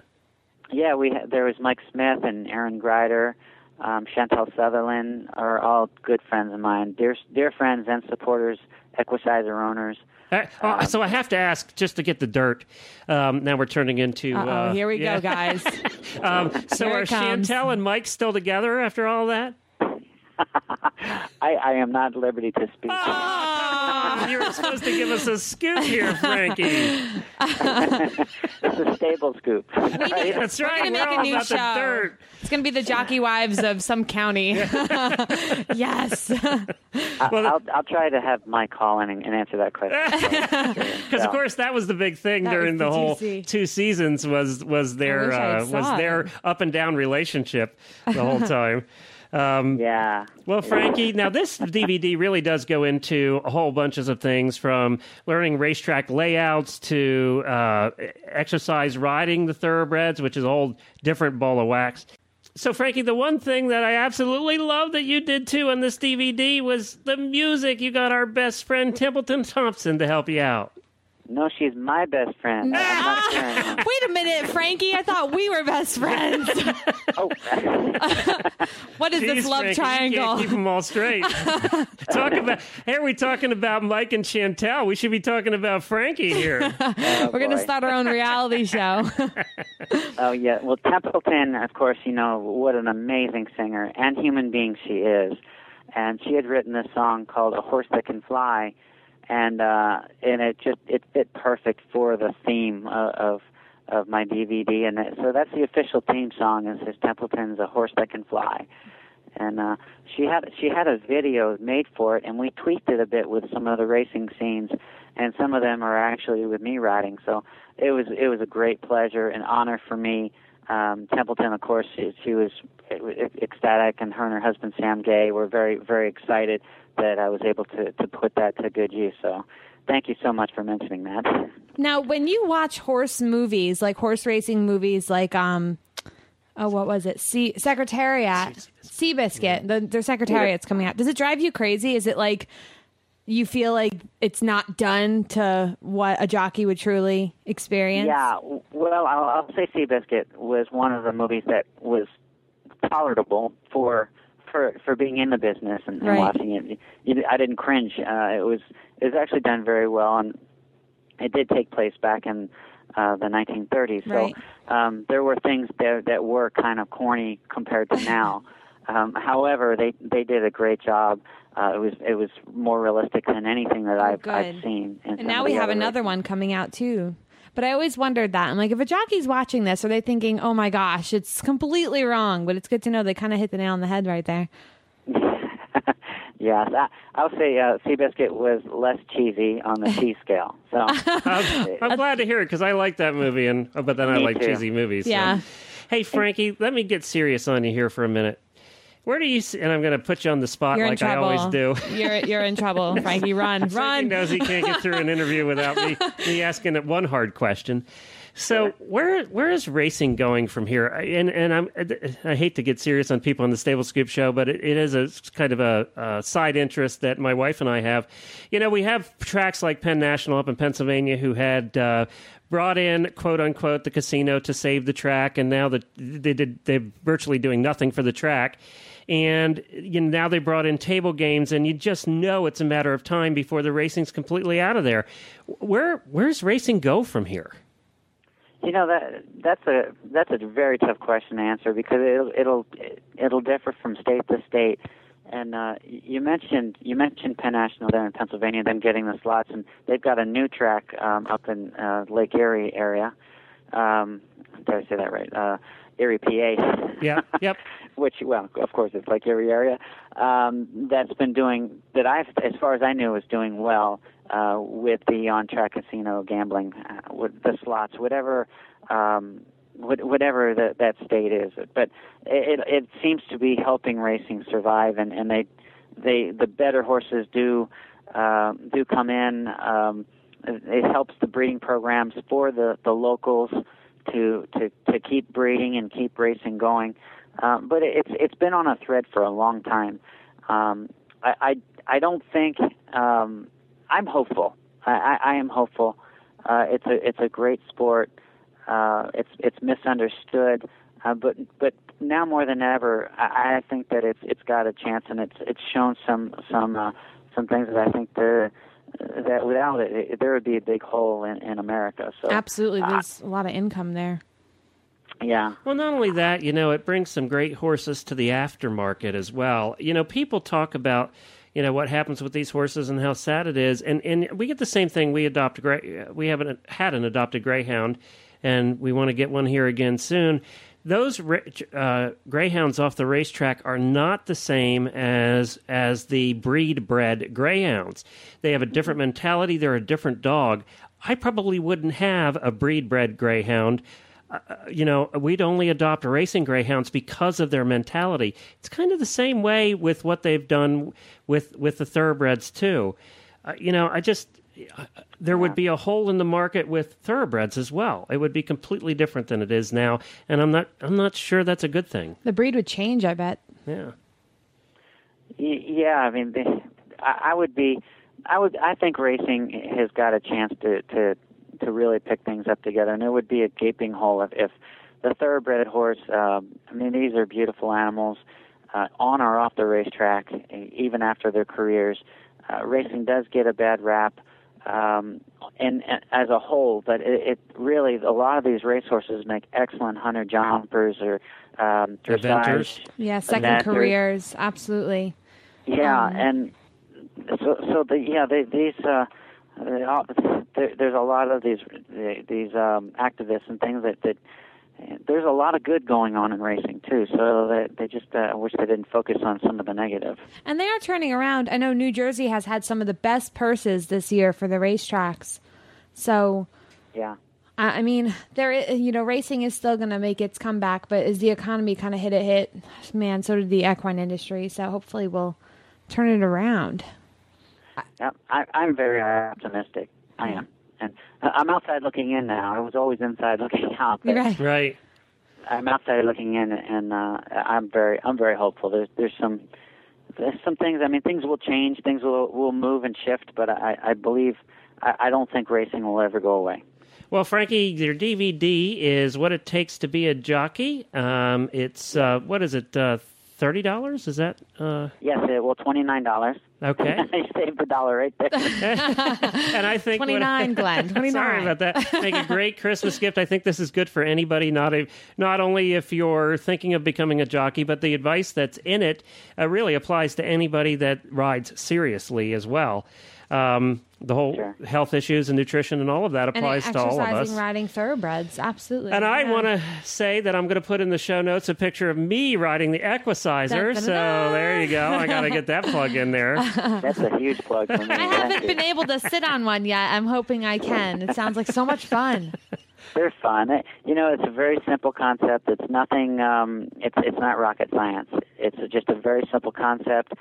Yeah, we had, there was Mike Smith and Aaron Gryder, um, Chantal Sutherland are all good friends of mine, dear dear friends and supporters, Equicizer owners. Uh, oh, so I have to ask just to get the dirt. Um, now we're turning into. Uh here we yeah. go, guys. Um, so Here are it comes. Chantal and Mike still together after all that? I, I am not at liberty to speak. Ah, you were supposed to give us a scoop here, Frankie. it's a stable scoop. right? That's We're gonna make a new show. the dirt. It's gonna be the jockey wives of some county. yes. I, I'll, I'll try to have Mike call in and, and answer that question. Because of course that was the big thing That during the the whole 2C. two seasons was was their wish I had uh, was their up and down relationship the whole time. Um, yeah. Well, Frankie, now this DVD really does go into a whole bunches of things from learning racetrack layouts to uh, exercise riding the thoroughbreds, which is a whole different ball of wax. So, Frankie, the one thing that I absolutely love that you did too on this DVD was the music. You got our best friend Templeton Thompson to help you out. No, she's my best friend. I'm not sharing ah! her. Wait a minute, Frankie. I thought we were best friends. Oh, what is this Jeez, love Frankie, You triangle? can't keep them all straight. Talk about. Hey, are we talking about Mike and Chantal? We should be talking about Frankie here. We're gonna oh, start our own reality show. oh yeah. Well, Templeton, of course, you know what an amazing singer and human being she is, and she had written this song called "A Horse That Can Fly," and uh, and it just it fit perfect for the theme of. of of my DVD, and that, so that's the official theme song. Is, is Templeton's "A Horse That Can Fly," and uh, she had she had a video made for it, and we tweaked it a bit with some of the racing scenes, and some of them are actually with me riding. So it was it was a great pleasure and honor for me. Um, Templeton, of course, she, she was ecstatic, and her and her husband Sam Gay were very very excited that I was able to to put that to good use. So thank you so much for mentioning that. now, when you watch horse movies, like horse racing movies, like um, oh, what was it? Sea Secretariat, Seabiscuit. The, their Secretariat's coming out. Does it drive you crazy? Is it like you feel like it's not done to what a jockey would truly experience? Yeah, well, I'll, I'll say Seabiscuit was one of the movies that was tolerable for for for being in the business and, and Right. watching it. You, I didn't cringe. Uh, it was it was actually done very well, and it did take place back in uh, the 1930s. Right. So um, there were things there that were kind of corny compared to now. Um, however, they they did a great job. Uh, it was it was more realistic than anything that I've good. I've seen. And now we have other another one coming out too. But I always wondered that. I'm like, if a jockey's watching this, are they thinking, "Oh my gosh, it's completely wrong"? But it's good to know they kind of hit the nail on the head right there. yes, I, I'll say uh, Seabiscuit was less cheesy on the cheese scale. So I'm, I'm glad to hear it because I like that movie, and but then I like too. cheesy movies. so. Yeah. Hey, Frankie, let me get serious on you here for a minute. Where do you? See, and I'm going to put you on the spot You're like I always do. You're you're in trouble, Frankie. Run, Frankie run. knows he can't get through an interview without me, me asking it one hard question. So where where is racing going from here? And and I'm I hate to get serious on people on the Stable Scoop show, but it, it is a kind of a, a side interest that my wife and I have. You know, we have tracks like Penn National up in Pennsylvania who had. Uh, Brought in quote unquote the casino to save the track, and now that they did they're virtually doing nothing for the track and you know, now they brought in table games, and you just know it's a matter of time before the racing's completely out of there. Where where's racing go from here? You know that that's a that's a very tough question to answer because it'll it'll it'll differ from state to state. And uh, you mentioned you mentioned Penn National there in Pennsylvania, them getting the slots, and they've got a new track um, up in uh, Lake Erie area. Um, did I say that right? Uh, Erie, PA. Yeah, yep. Which, well, of course, it's like Erie area. Um, that's been doing that. I've, as far as I knew, was doing well uh, with the on-track casino gambling, uh, with the slots, whatever. Um, what- whatever that that state is, but it it seems to be helping racing survive, and and they they the better horses do um, do come in. Um, it helps the breeding programs for the the locals to to to keep breeding and keep racing going. Um, but it's it's been on a thread for a long time. Um, I, I I don't think um, I'm hopeful. I, I, I am hopeful. Uh, it's a it's a great sport. Uh, it's it's misunderstood, uh, but but now more than ever, I, I think that it's it's got a chance, and it's it's shown some some uh, some things that I think the that without it, it, there would be a big hole in, in America. So Absolutely, uh, there's a lot of income there. yeah, Well, not only that, you know, it brings some great horses to the aftermarket as well. You know, people talk about, you know, what happens with these horses and how sad it is, and and we get the same thing. We adopt a gray, we haven't had an adopted greyhound, and we want to get one here again soon. Those uh, greyhounds off the racetrack are not the same as as the breed bred greyhounds. They have a different mentality. They're a different dog. I probably wouldn't have a breed bred greyhound you know, we'd only adopt racing greyhounds because of their mentality. It's kind of the same way with what they've done with with the thoroughbreds too. Uh, you know, I just uh, there would be a hole in the market with thoroughbreds as well. It would be completely different than it is now, and I'm not I'm not sure that's a good thing. The breed would change, I bet. Yeah. Yeah. I mean, I, I would be, I would, I think racing has got a chance to to to really pick things up together, and it would be a gaping hole if, if the thoroughbred horse. Um, I mean, these are beautiful animals, uh, on or off the racetrack, even after their careers. Uh, racing does get a bad rap. Um, and, and as a whole, but it, it really a lot of these racehorses make excellent hunter jumpers or um, dressage. Yeah, second that careers, absolutely. yeah, Um, and so so the yeah they, these uh, they all, there, there's a lot of these these um, activists and things that that there's a lot of good going on in racing too. So that they just uh, wish they didn't focus on some of the negative. And they are turning around. I know New Jersey has had some of the best purses this year for the racetracks. So, Yeah. I I mean, there, i- you know, racing is still going to make its comeback, but as the economy kind of hit a hit, man, so did the equine industry. So hopefully we'll turn it around. Yeah, I, I'm very optimistic. I am, and I'm outside looking in now. I was always inside looking out. but Right. Right. I'm outside looking in, and uh, I'm very, I'm very hopeful. There's, there's some, there's some things. I mean, things will change, things will will move and shift, but I, I believe, I, I don't think racing will ever go away. Well, Frankie, your DVD is what it takes to be a jockey. Um, it's uh, what is it? Uh, Thirty dollars? Is that uh, Yes, it will twenty nine dollars. okay? I saved a dollar right there. and I think what- 29, Glenn. 29. Sorry about that. Make a great Christmas gift. I think this is good for anybody, not a, not only if you're thinking of becoming a jockey, but the advice that's in it uh, really applies to anybody that rides seriously as well. Um, the whole Sure. health issues and nutrition and all of that And applies to all of us. exercising, riding thoroughbreds, absolutely. And I want to say that I'm going to put in the show notes a picture of me riding the Equicizer. Dun, dun, so dun, dun. there you go. I got to get that plug in there. That's a huge plug for me. I haven't been able to sit on one yet. I'm hoping I can. It sounds like so much fun. They're fun. It- You know, it's a very simple concept. It's nothing. Um, it's it's not rocket science. It's just a very simple concept,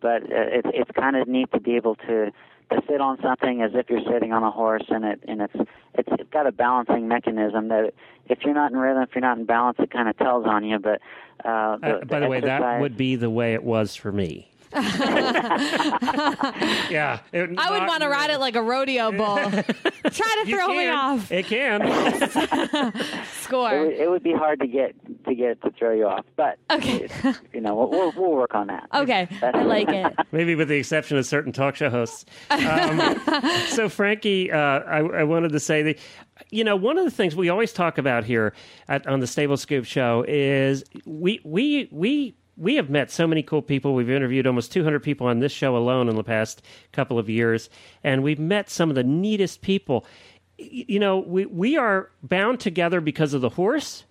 but uh, it's it's kind of neat to be able to to sit on something as if you're sitting on a horse, and it and it's it's, it's got a balancing mechanism that if you're not in rhythm, if you're not in balance, it kind of tells on you. But uh, Uh, by the way, that would be the way it was for me. yeah, it- I would want to ride it like a rodeo bull. Try to You throw me off. It can. It Score. would, it would be hard to get to get it to throw you off, but Okay. it's- you know we'll, we'll we'll work on that. Okay, I like it. Maybe with the exception of certain talk show hosts. Um, so, Frankie, uh, I, I wanted to say that, you know, one of the things we always talk about here at, on the Stable Scoop show is we we we. We have met so many cool people. We've interviewed almost 200 people on this show alone in the past couple of years, and we've met some of the neatest people. You know, we, we are bound together because of the horse,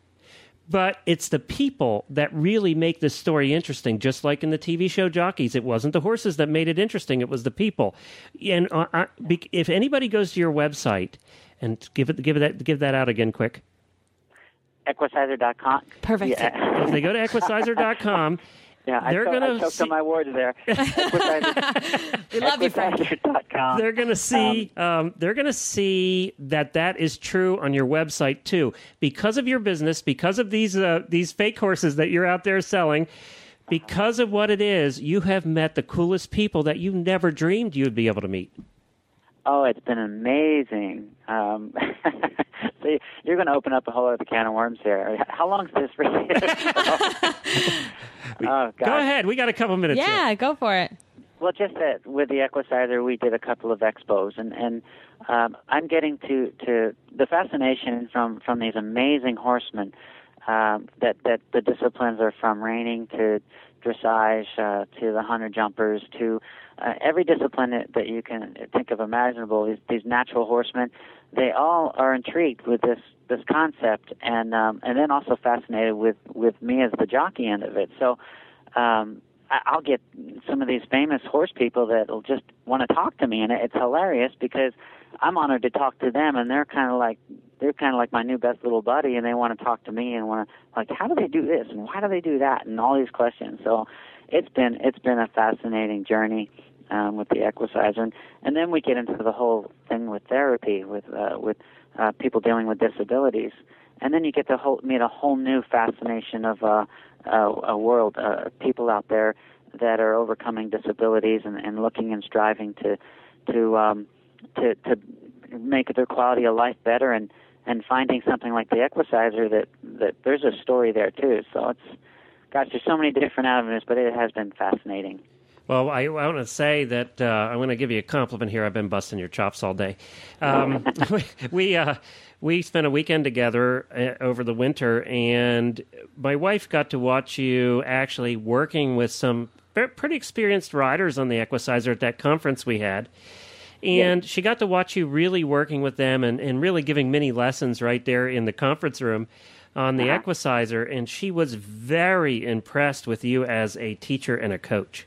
but it's the people that really make this story interesting. Just like in the TV show Jockeys, it wasn't the horses that made it interesting; it was the people. And uh, I, if anybody goes to your website and give it give that give that out again, quick. Equicizer.com. Perfect. Yeah. If they go to equicizer.com, Yeah, I, They're choked- gonna I choked see- on my words there. We love you, Frank. They're going to see um, they're going to see that that is true on your website too because of your business because of these uh, these fake horses that you're out there selling because of what it is you have met the coolest people that you never dreamed you'd be able to meet Oh, it's been amazing. Um, so you're going to open up a whole other can of worms here. How long's this for you? oh, God. go ahead we got a couple minutes here. Yeah, go for it. Well, just that with the Equicizer, we did a couple of expos, and and um, I'm getting to to the fascination from from these amazing horsemen. Um, that that the disciplines are from reining to dressage uh, to the hunter jumpers to uh, every discipline that, that you can think of imaginable. These these natural horsemen, they all are intrigued with this this concept, and um, and then also fascinated with with me as the jockey end of it. So. Um, I'll get some of these famous horse people that'll just want to talk to me, and it's hilarious because I'm honored to talk to them, and they're kind of like they're kind of like my new best little buddy, and they want to talk to me and want to like, how do they do this and why do they do that, and all these questions. So it's been it's been a fascinating journey um, with the Equicizer, and, and then we get into the whole thing with therapy with uh, with uh, people dealing with disabilities, and then you get to whole, meet a whole new fascination of uh, uh, a world, uh, people out there that are overcoming disabilities and, and looking and striving to to um, to to make their quality of life better and and finding something like the Equicizer that that there's a story there too. So it's gosh, there's so many different avenues, but it has been fascinating. Well, I, I want to say that uh, I want to give you a compliment here. I've been busting your chops all day. Um, we we, uh, we spent a weekend together uh, over the winter, and my wife got to watch you actually working with some pretty experienced riders on the Equicizer at that conference we had. And she got to watch you really working with them and, and really giving many lessons right there in the conference room on the Equicizer. And she was very impressed with you as a teacher and a coach.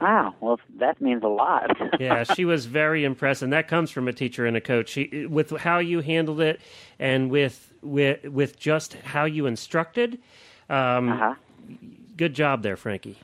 Wow, well that means a lot. yeah, she was very impressed, and that comes from a teacher and a coach. She, with how you handled it, and with with with just how you instructed. Um, uh-huh. Good job there, Frankie.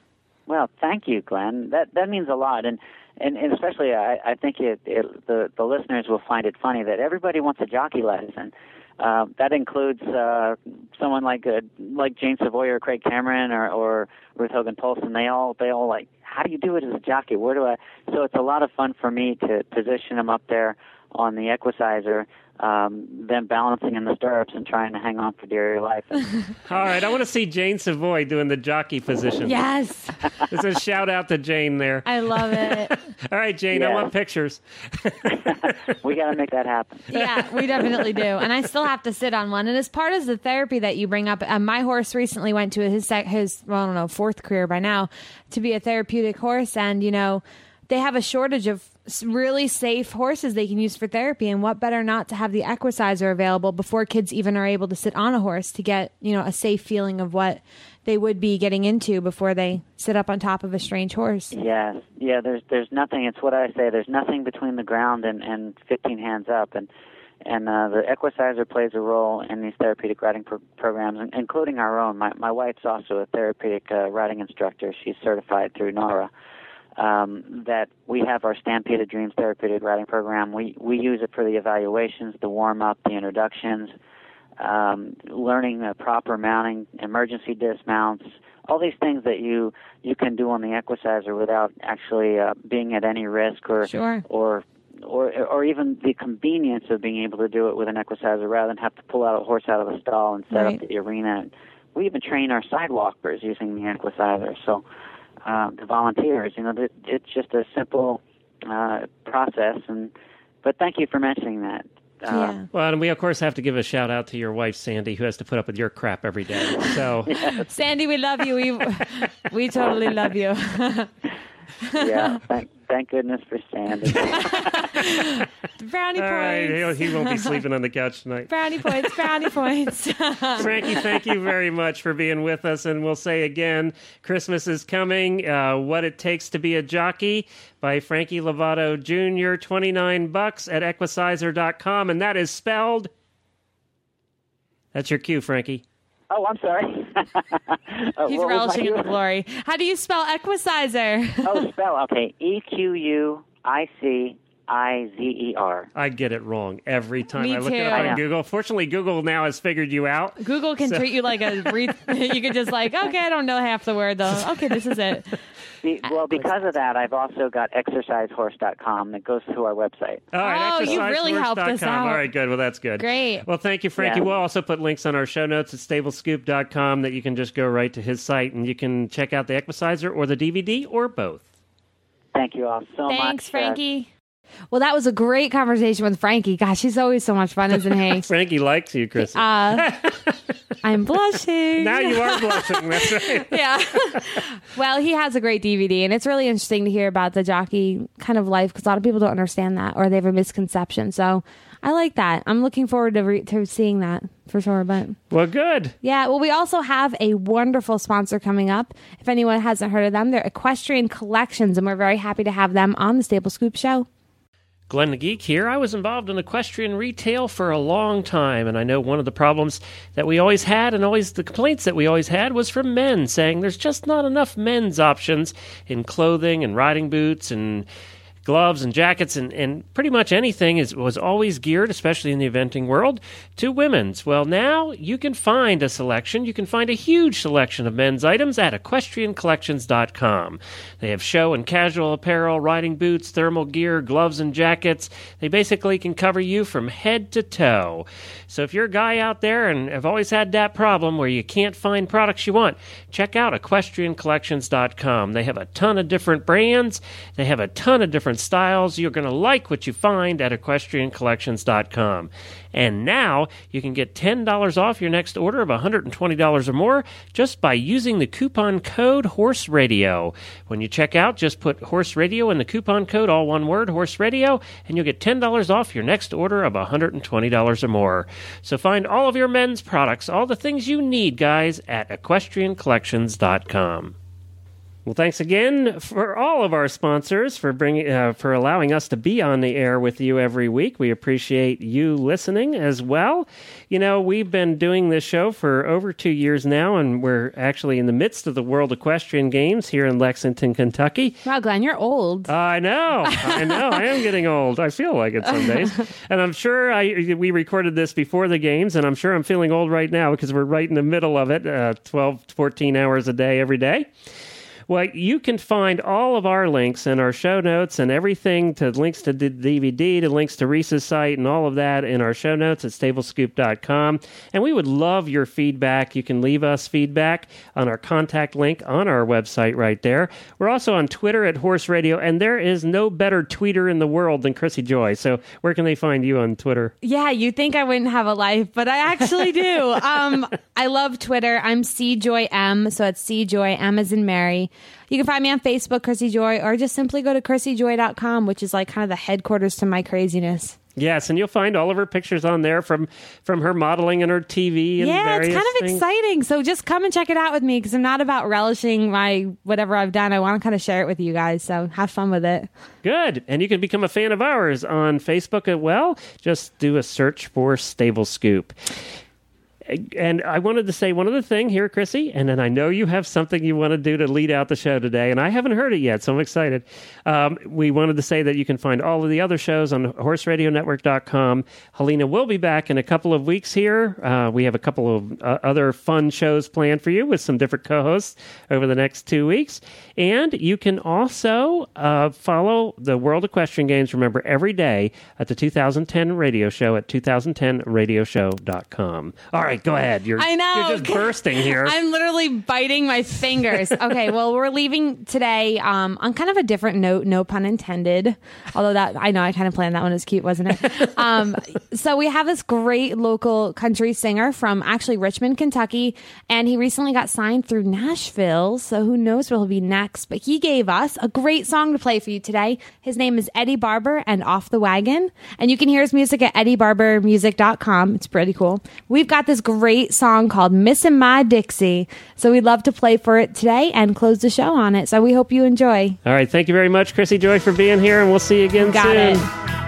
Well, thank you, Glenn. That that means a lot, and and, and especially I, I think it, it the the listeners will find it funny that everybody wants a jockey lesson. Uh, that includes uh, someone like uh, like Jane Savoie or Craig Cameron or, or Ruth Hogan Poulsen. They all they all like, how do you do it as a jockey? Where do I? So it's a lot of fun for me to position them up there on the Equicizer, um, them balancing in the stirrups and trying to hang on for dear life. All right, I want to see Jane Savoie doing the jockey position. Yes, It's a shout out to Jane there. I love it. All right, Jane, I want pictures. we got to make that happen. Yeah, we definitely do. And I still have to sit on one. And as part of the therapy that you bring up, uh, my horse recently went to his sec- his well, I don't know fourth career by now to be a therapeutic horse, and you know. They have a shortage of really safe horses they can use for therapy. And what better not to have the Equicizer available before kids even are able to sit on a horse to get, you know, a safe feeling of what they would be getting into before they sit up on top of a strange horse. Yes, yeah. There's there's nothing. It's what I say. There's nothing between the ground and and 15 hands up, and and uh, the Equicizer plays a role in these therapeutic riding pro- programs, including our own. My my wife's also a therapeutic uh, riding instructor. She's certified through NARHA. Um, that we have our Stampede of Dreams therapeutic riding program. We we use it for the evaluations, the warm up, the introductions, um, learning the proper mounting, emergency dismounts, all these things that you you can do on the Equicizer without actually uh, being at any risk or Sure. or or or even the convenience of being able to do it with an Equicizer rather than have to pull out a horse out of a stall and set Right. up the arena. We even train our sidewalkers using the Equicizer. So uh, the volunteers, you know, that it's just a simple uh, process. And but thank you for mentioning that. Uh, yeah. Well, and we of course have to give a shout out to your wife Sandy, who has to put up with your crap every day. So Sandy, we love you. We, we totally love you. yeah, thank, thank goodness for Sandy. brownie all right, points. he'll, he won't be sleeping on the couch tonight. Brownie points, brownie points. Frankie, thank you very much for being with us. And we'll say again, Christmas is coming. Uh, what it takes to be a jockey by Frankie Lovato Jr. Twenty nine bucks at Equicizer.com, and that is spelled. That's your cue, Frankie. Oh, I'm sorry. Oh, He's what was my relishing in the glory. How do you spell Equicizer? Oh, spell. Okay, E Q U I C I Z E R. I get it wrong every time Me I look it up on Google. Fortunately, Google now has figured you out. Google can treat you like a. Re- you can just like, okay, I don't know half the word though. Okay, this is it. Be, well, because of that, I've also got exercisehorse.com that goes to our website. All right, Oh, you really helped us out. All right, good. Well, that's good. Great. Well, thank you, Frankie. Yeah. We'll also put links on our show notes at stablescoop.com that you can just go right to his site and you can check out the Equicizer or the DVD or both. Thank you all so much. Thanks, Uh, Frankie. Well, that was a great conversation with Frankie. Gosh, he's always so much fun, isn't he? Frankie likes you, Chris. Uh, I'm blushing. now you are blushing. That's right. yeah. well, he has a great DVD, and it's really interesting to hear about the jockey kind of life because a lot of people don't understand that or they have a misconception. So I like that. I'm looking forward to, re- to seeing that for sure. But Well, good. yeah, well, we also have a wonderful sponsor coming up. If anyone hasn't heard of them, they're Equestrian Collections, and we're very happy to have them on the Stable Scoop Show. Glenn the Geek here. I was involved in equestrian retail for a long time, and I know one of the problems that we always had, and always the complaints that we always had, was from men saying there's just not enough men's options in clothing and riding boots and gloves and jackets and, and pretty much anything is was always geared, especially in the eventing world, to women's. Well, now you can find a selection. You can find a huge selection of men's items at equestriancollections.com. They have show and casual apparel, riding boots, thermal gear, gloves and jackets. They basically can cover you from head to toe. So if you're a guy out there and have always had that problem where you can't find products you want, check out equestriancollections.com. They have a ton of different brands. They have a ton of different styles. You're going to like what you find at equestriancollections.com. And now you can get $10 off your next order of $120 or more just by using the coupon code Horse Radio. When you check out, just put Horse Radio in the coupon code, all one word, Horse Radio, and you'll get $10 off your next order of $120 or more. So find all of your men's products, all the things you need, guys, at equestriancollections.com. Well, thanks again for all of our sponsors for bringing uh, for allowing us to be on the air with you every week. We appreciate you listening as well. You know, we've been doing this show for over two years now, and we're actually in the midst of the World Equestrian Games here in Lexington, Kentucky. Wow, Glenn, you're old. I know, I know. I am getting old. I feel like it some days, and I'm sure I we recorded this before the games, and I'm sure I'm feeling old right now because we're right in the middle of it, uh, 12, 14 hours a day every day. Well, you can find all of our links and our show notes and everything to links to the DVD, to links to Reese's site, and all of that in our show notes at stablescoop.com. And we would love your feedback. You can leave us feedback on our contact link on our website right there. We're also on Twitter at Horse Radio, and there is no better tweeter in the world than Chrissy Joy. So, where can they find you on Twitter? Yeah, you think I wouldn't have a life, but I actually do. um, I love Twitter. I'm CJoyM, so it's CJoy, M as in Mary. You can find me on Facebook, Chrissy Joy, or just simply go to chrissyjoy.com, which is like kind of the headquarters to my craziness. Yes, and you'll find all of her pictures on there from from her modeling and her TV. And yeah, it's kind of things. exciting. So just come and check it out with me because I'm not about relishing my whatever I've done. I want to kind of share it with you guys. So have fun with it. Good, and you can become a fan of ours on Facebook as well. Just do a search for Stable Scoop. And I wanted to say one other thing here, Chrissy, and then I know you have something you want to do to lead out the show today, and I haven't heard it yet, so I'm excited. Um, we wanted to say that you can find all of the other shows on horseradionetwork.com. Helena will be back in a couple of weeks here. Uh, we have a couple of uh, other fun shows planned for you with some different co hosts over the next two weeks. And you can also uh, follow the World Equestrian Games, remember, every day at the 2010 radio show at 2010radioshow.com. All right, go ahead. You're, I know. You're just bursting here. I'm literally biting my fingers. Okay, well, we're leaving today um, on kind of a different note, no pun intended. Although that I know I kind of planned that one. It was cute, wasn't it? Um, so we have this great local country singer from actually Richmond, Kentucky, and he recently got signed through Nashville. So who knows where he'll be next? But he gave us a great song to play for you today. His name is Eddie Barber and Off the Wagon, and you can hear his music at eddiebarbermusic.com. It's pretty cool. We've got this great song called Missin' My Dixie. So we'd love to play for it today and close the show on it. So we hope you enjoy. All right, thank you very much, Chrissy Joy, for being here, and we'll see you again Got soon. it.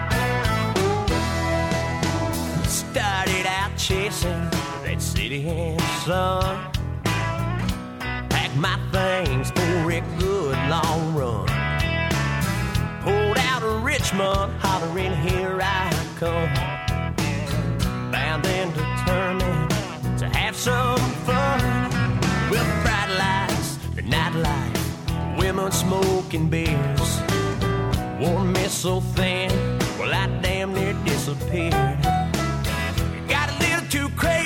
Richmond, hollering, here I come. Bound and determined to have some fun. With bright lights, the nightlife, women smoking beers. Wore me so thin, well, I damn near disappeared. Got a little too crazy,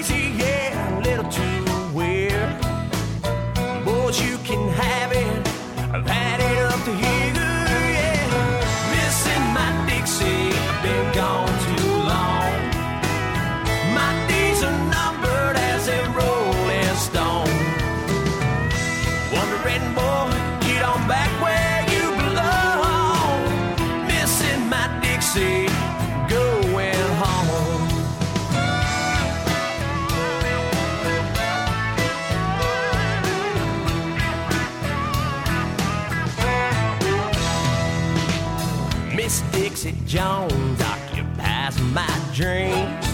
Dixie Jones occupies my dreams.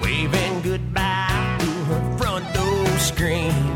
Waving goodbye to her front door screen.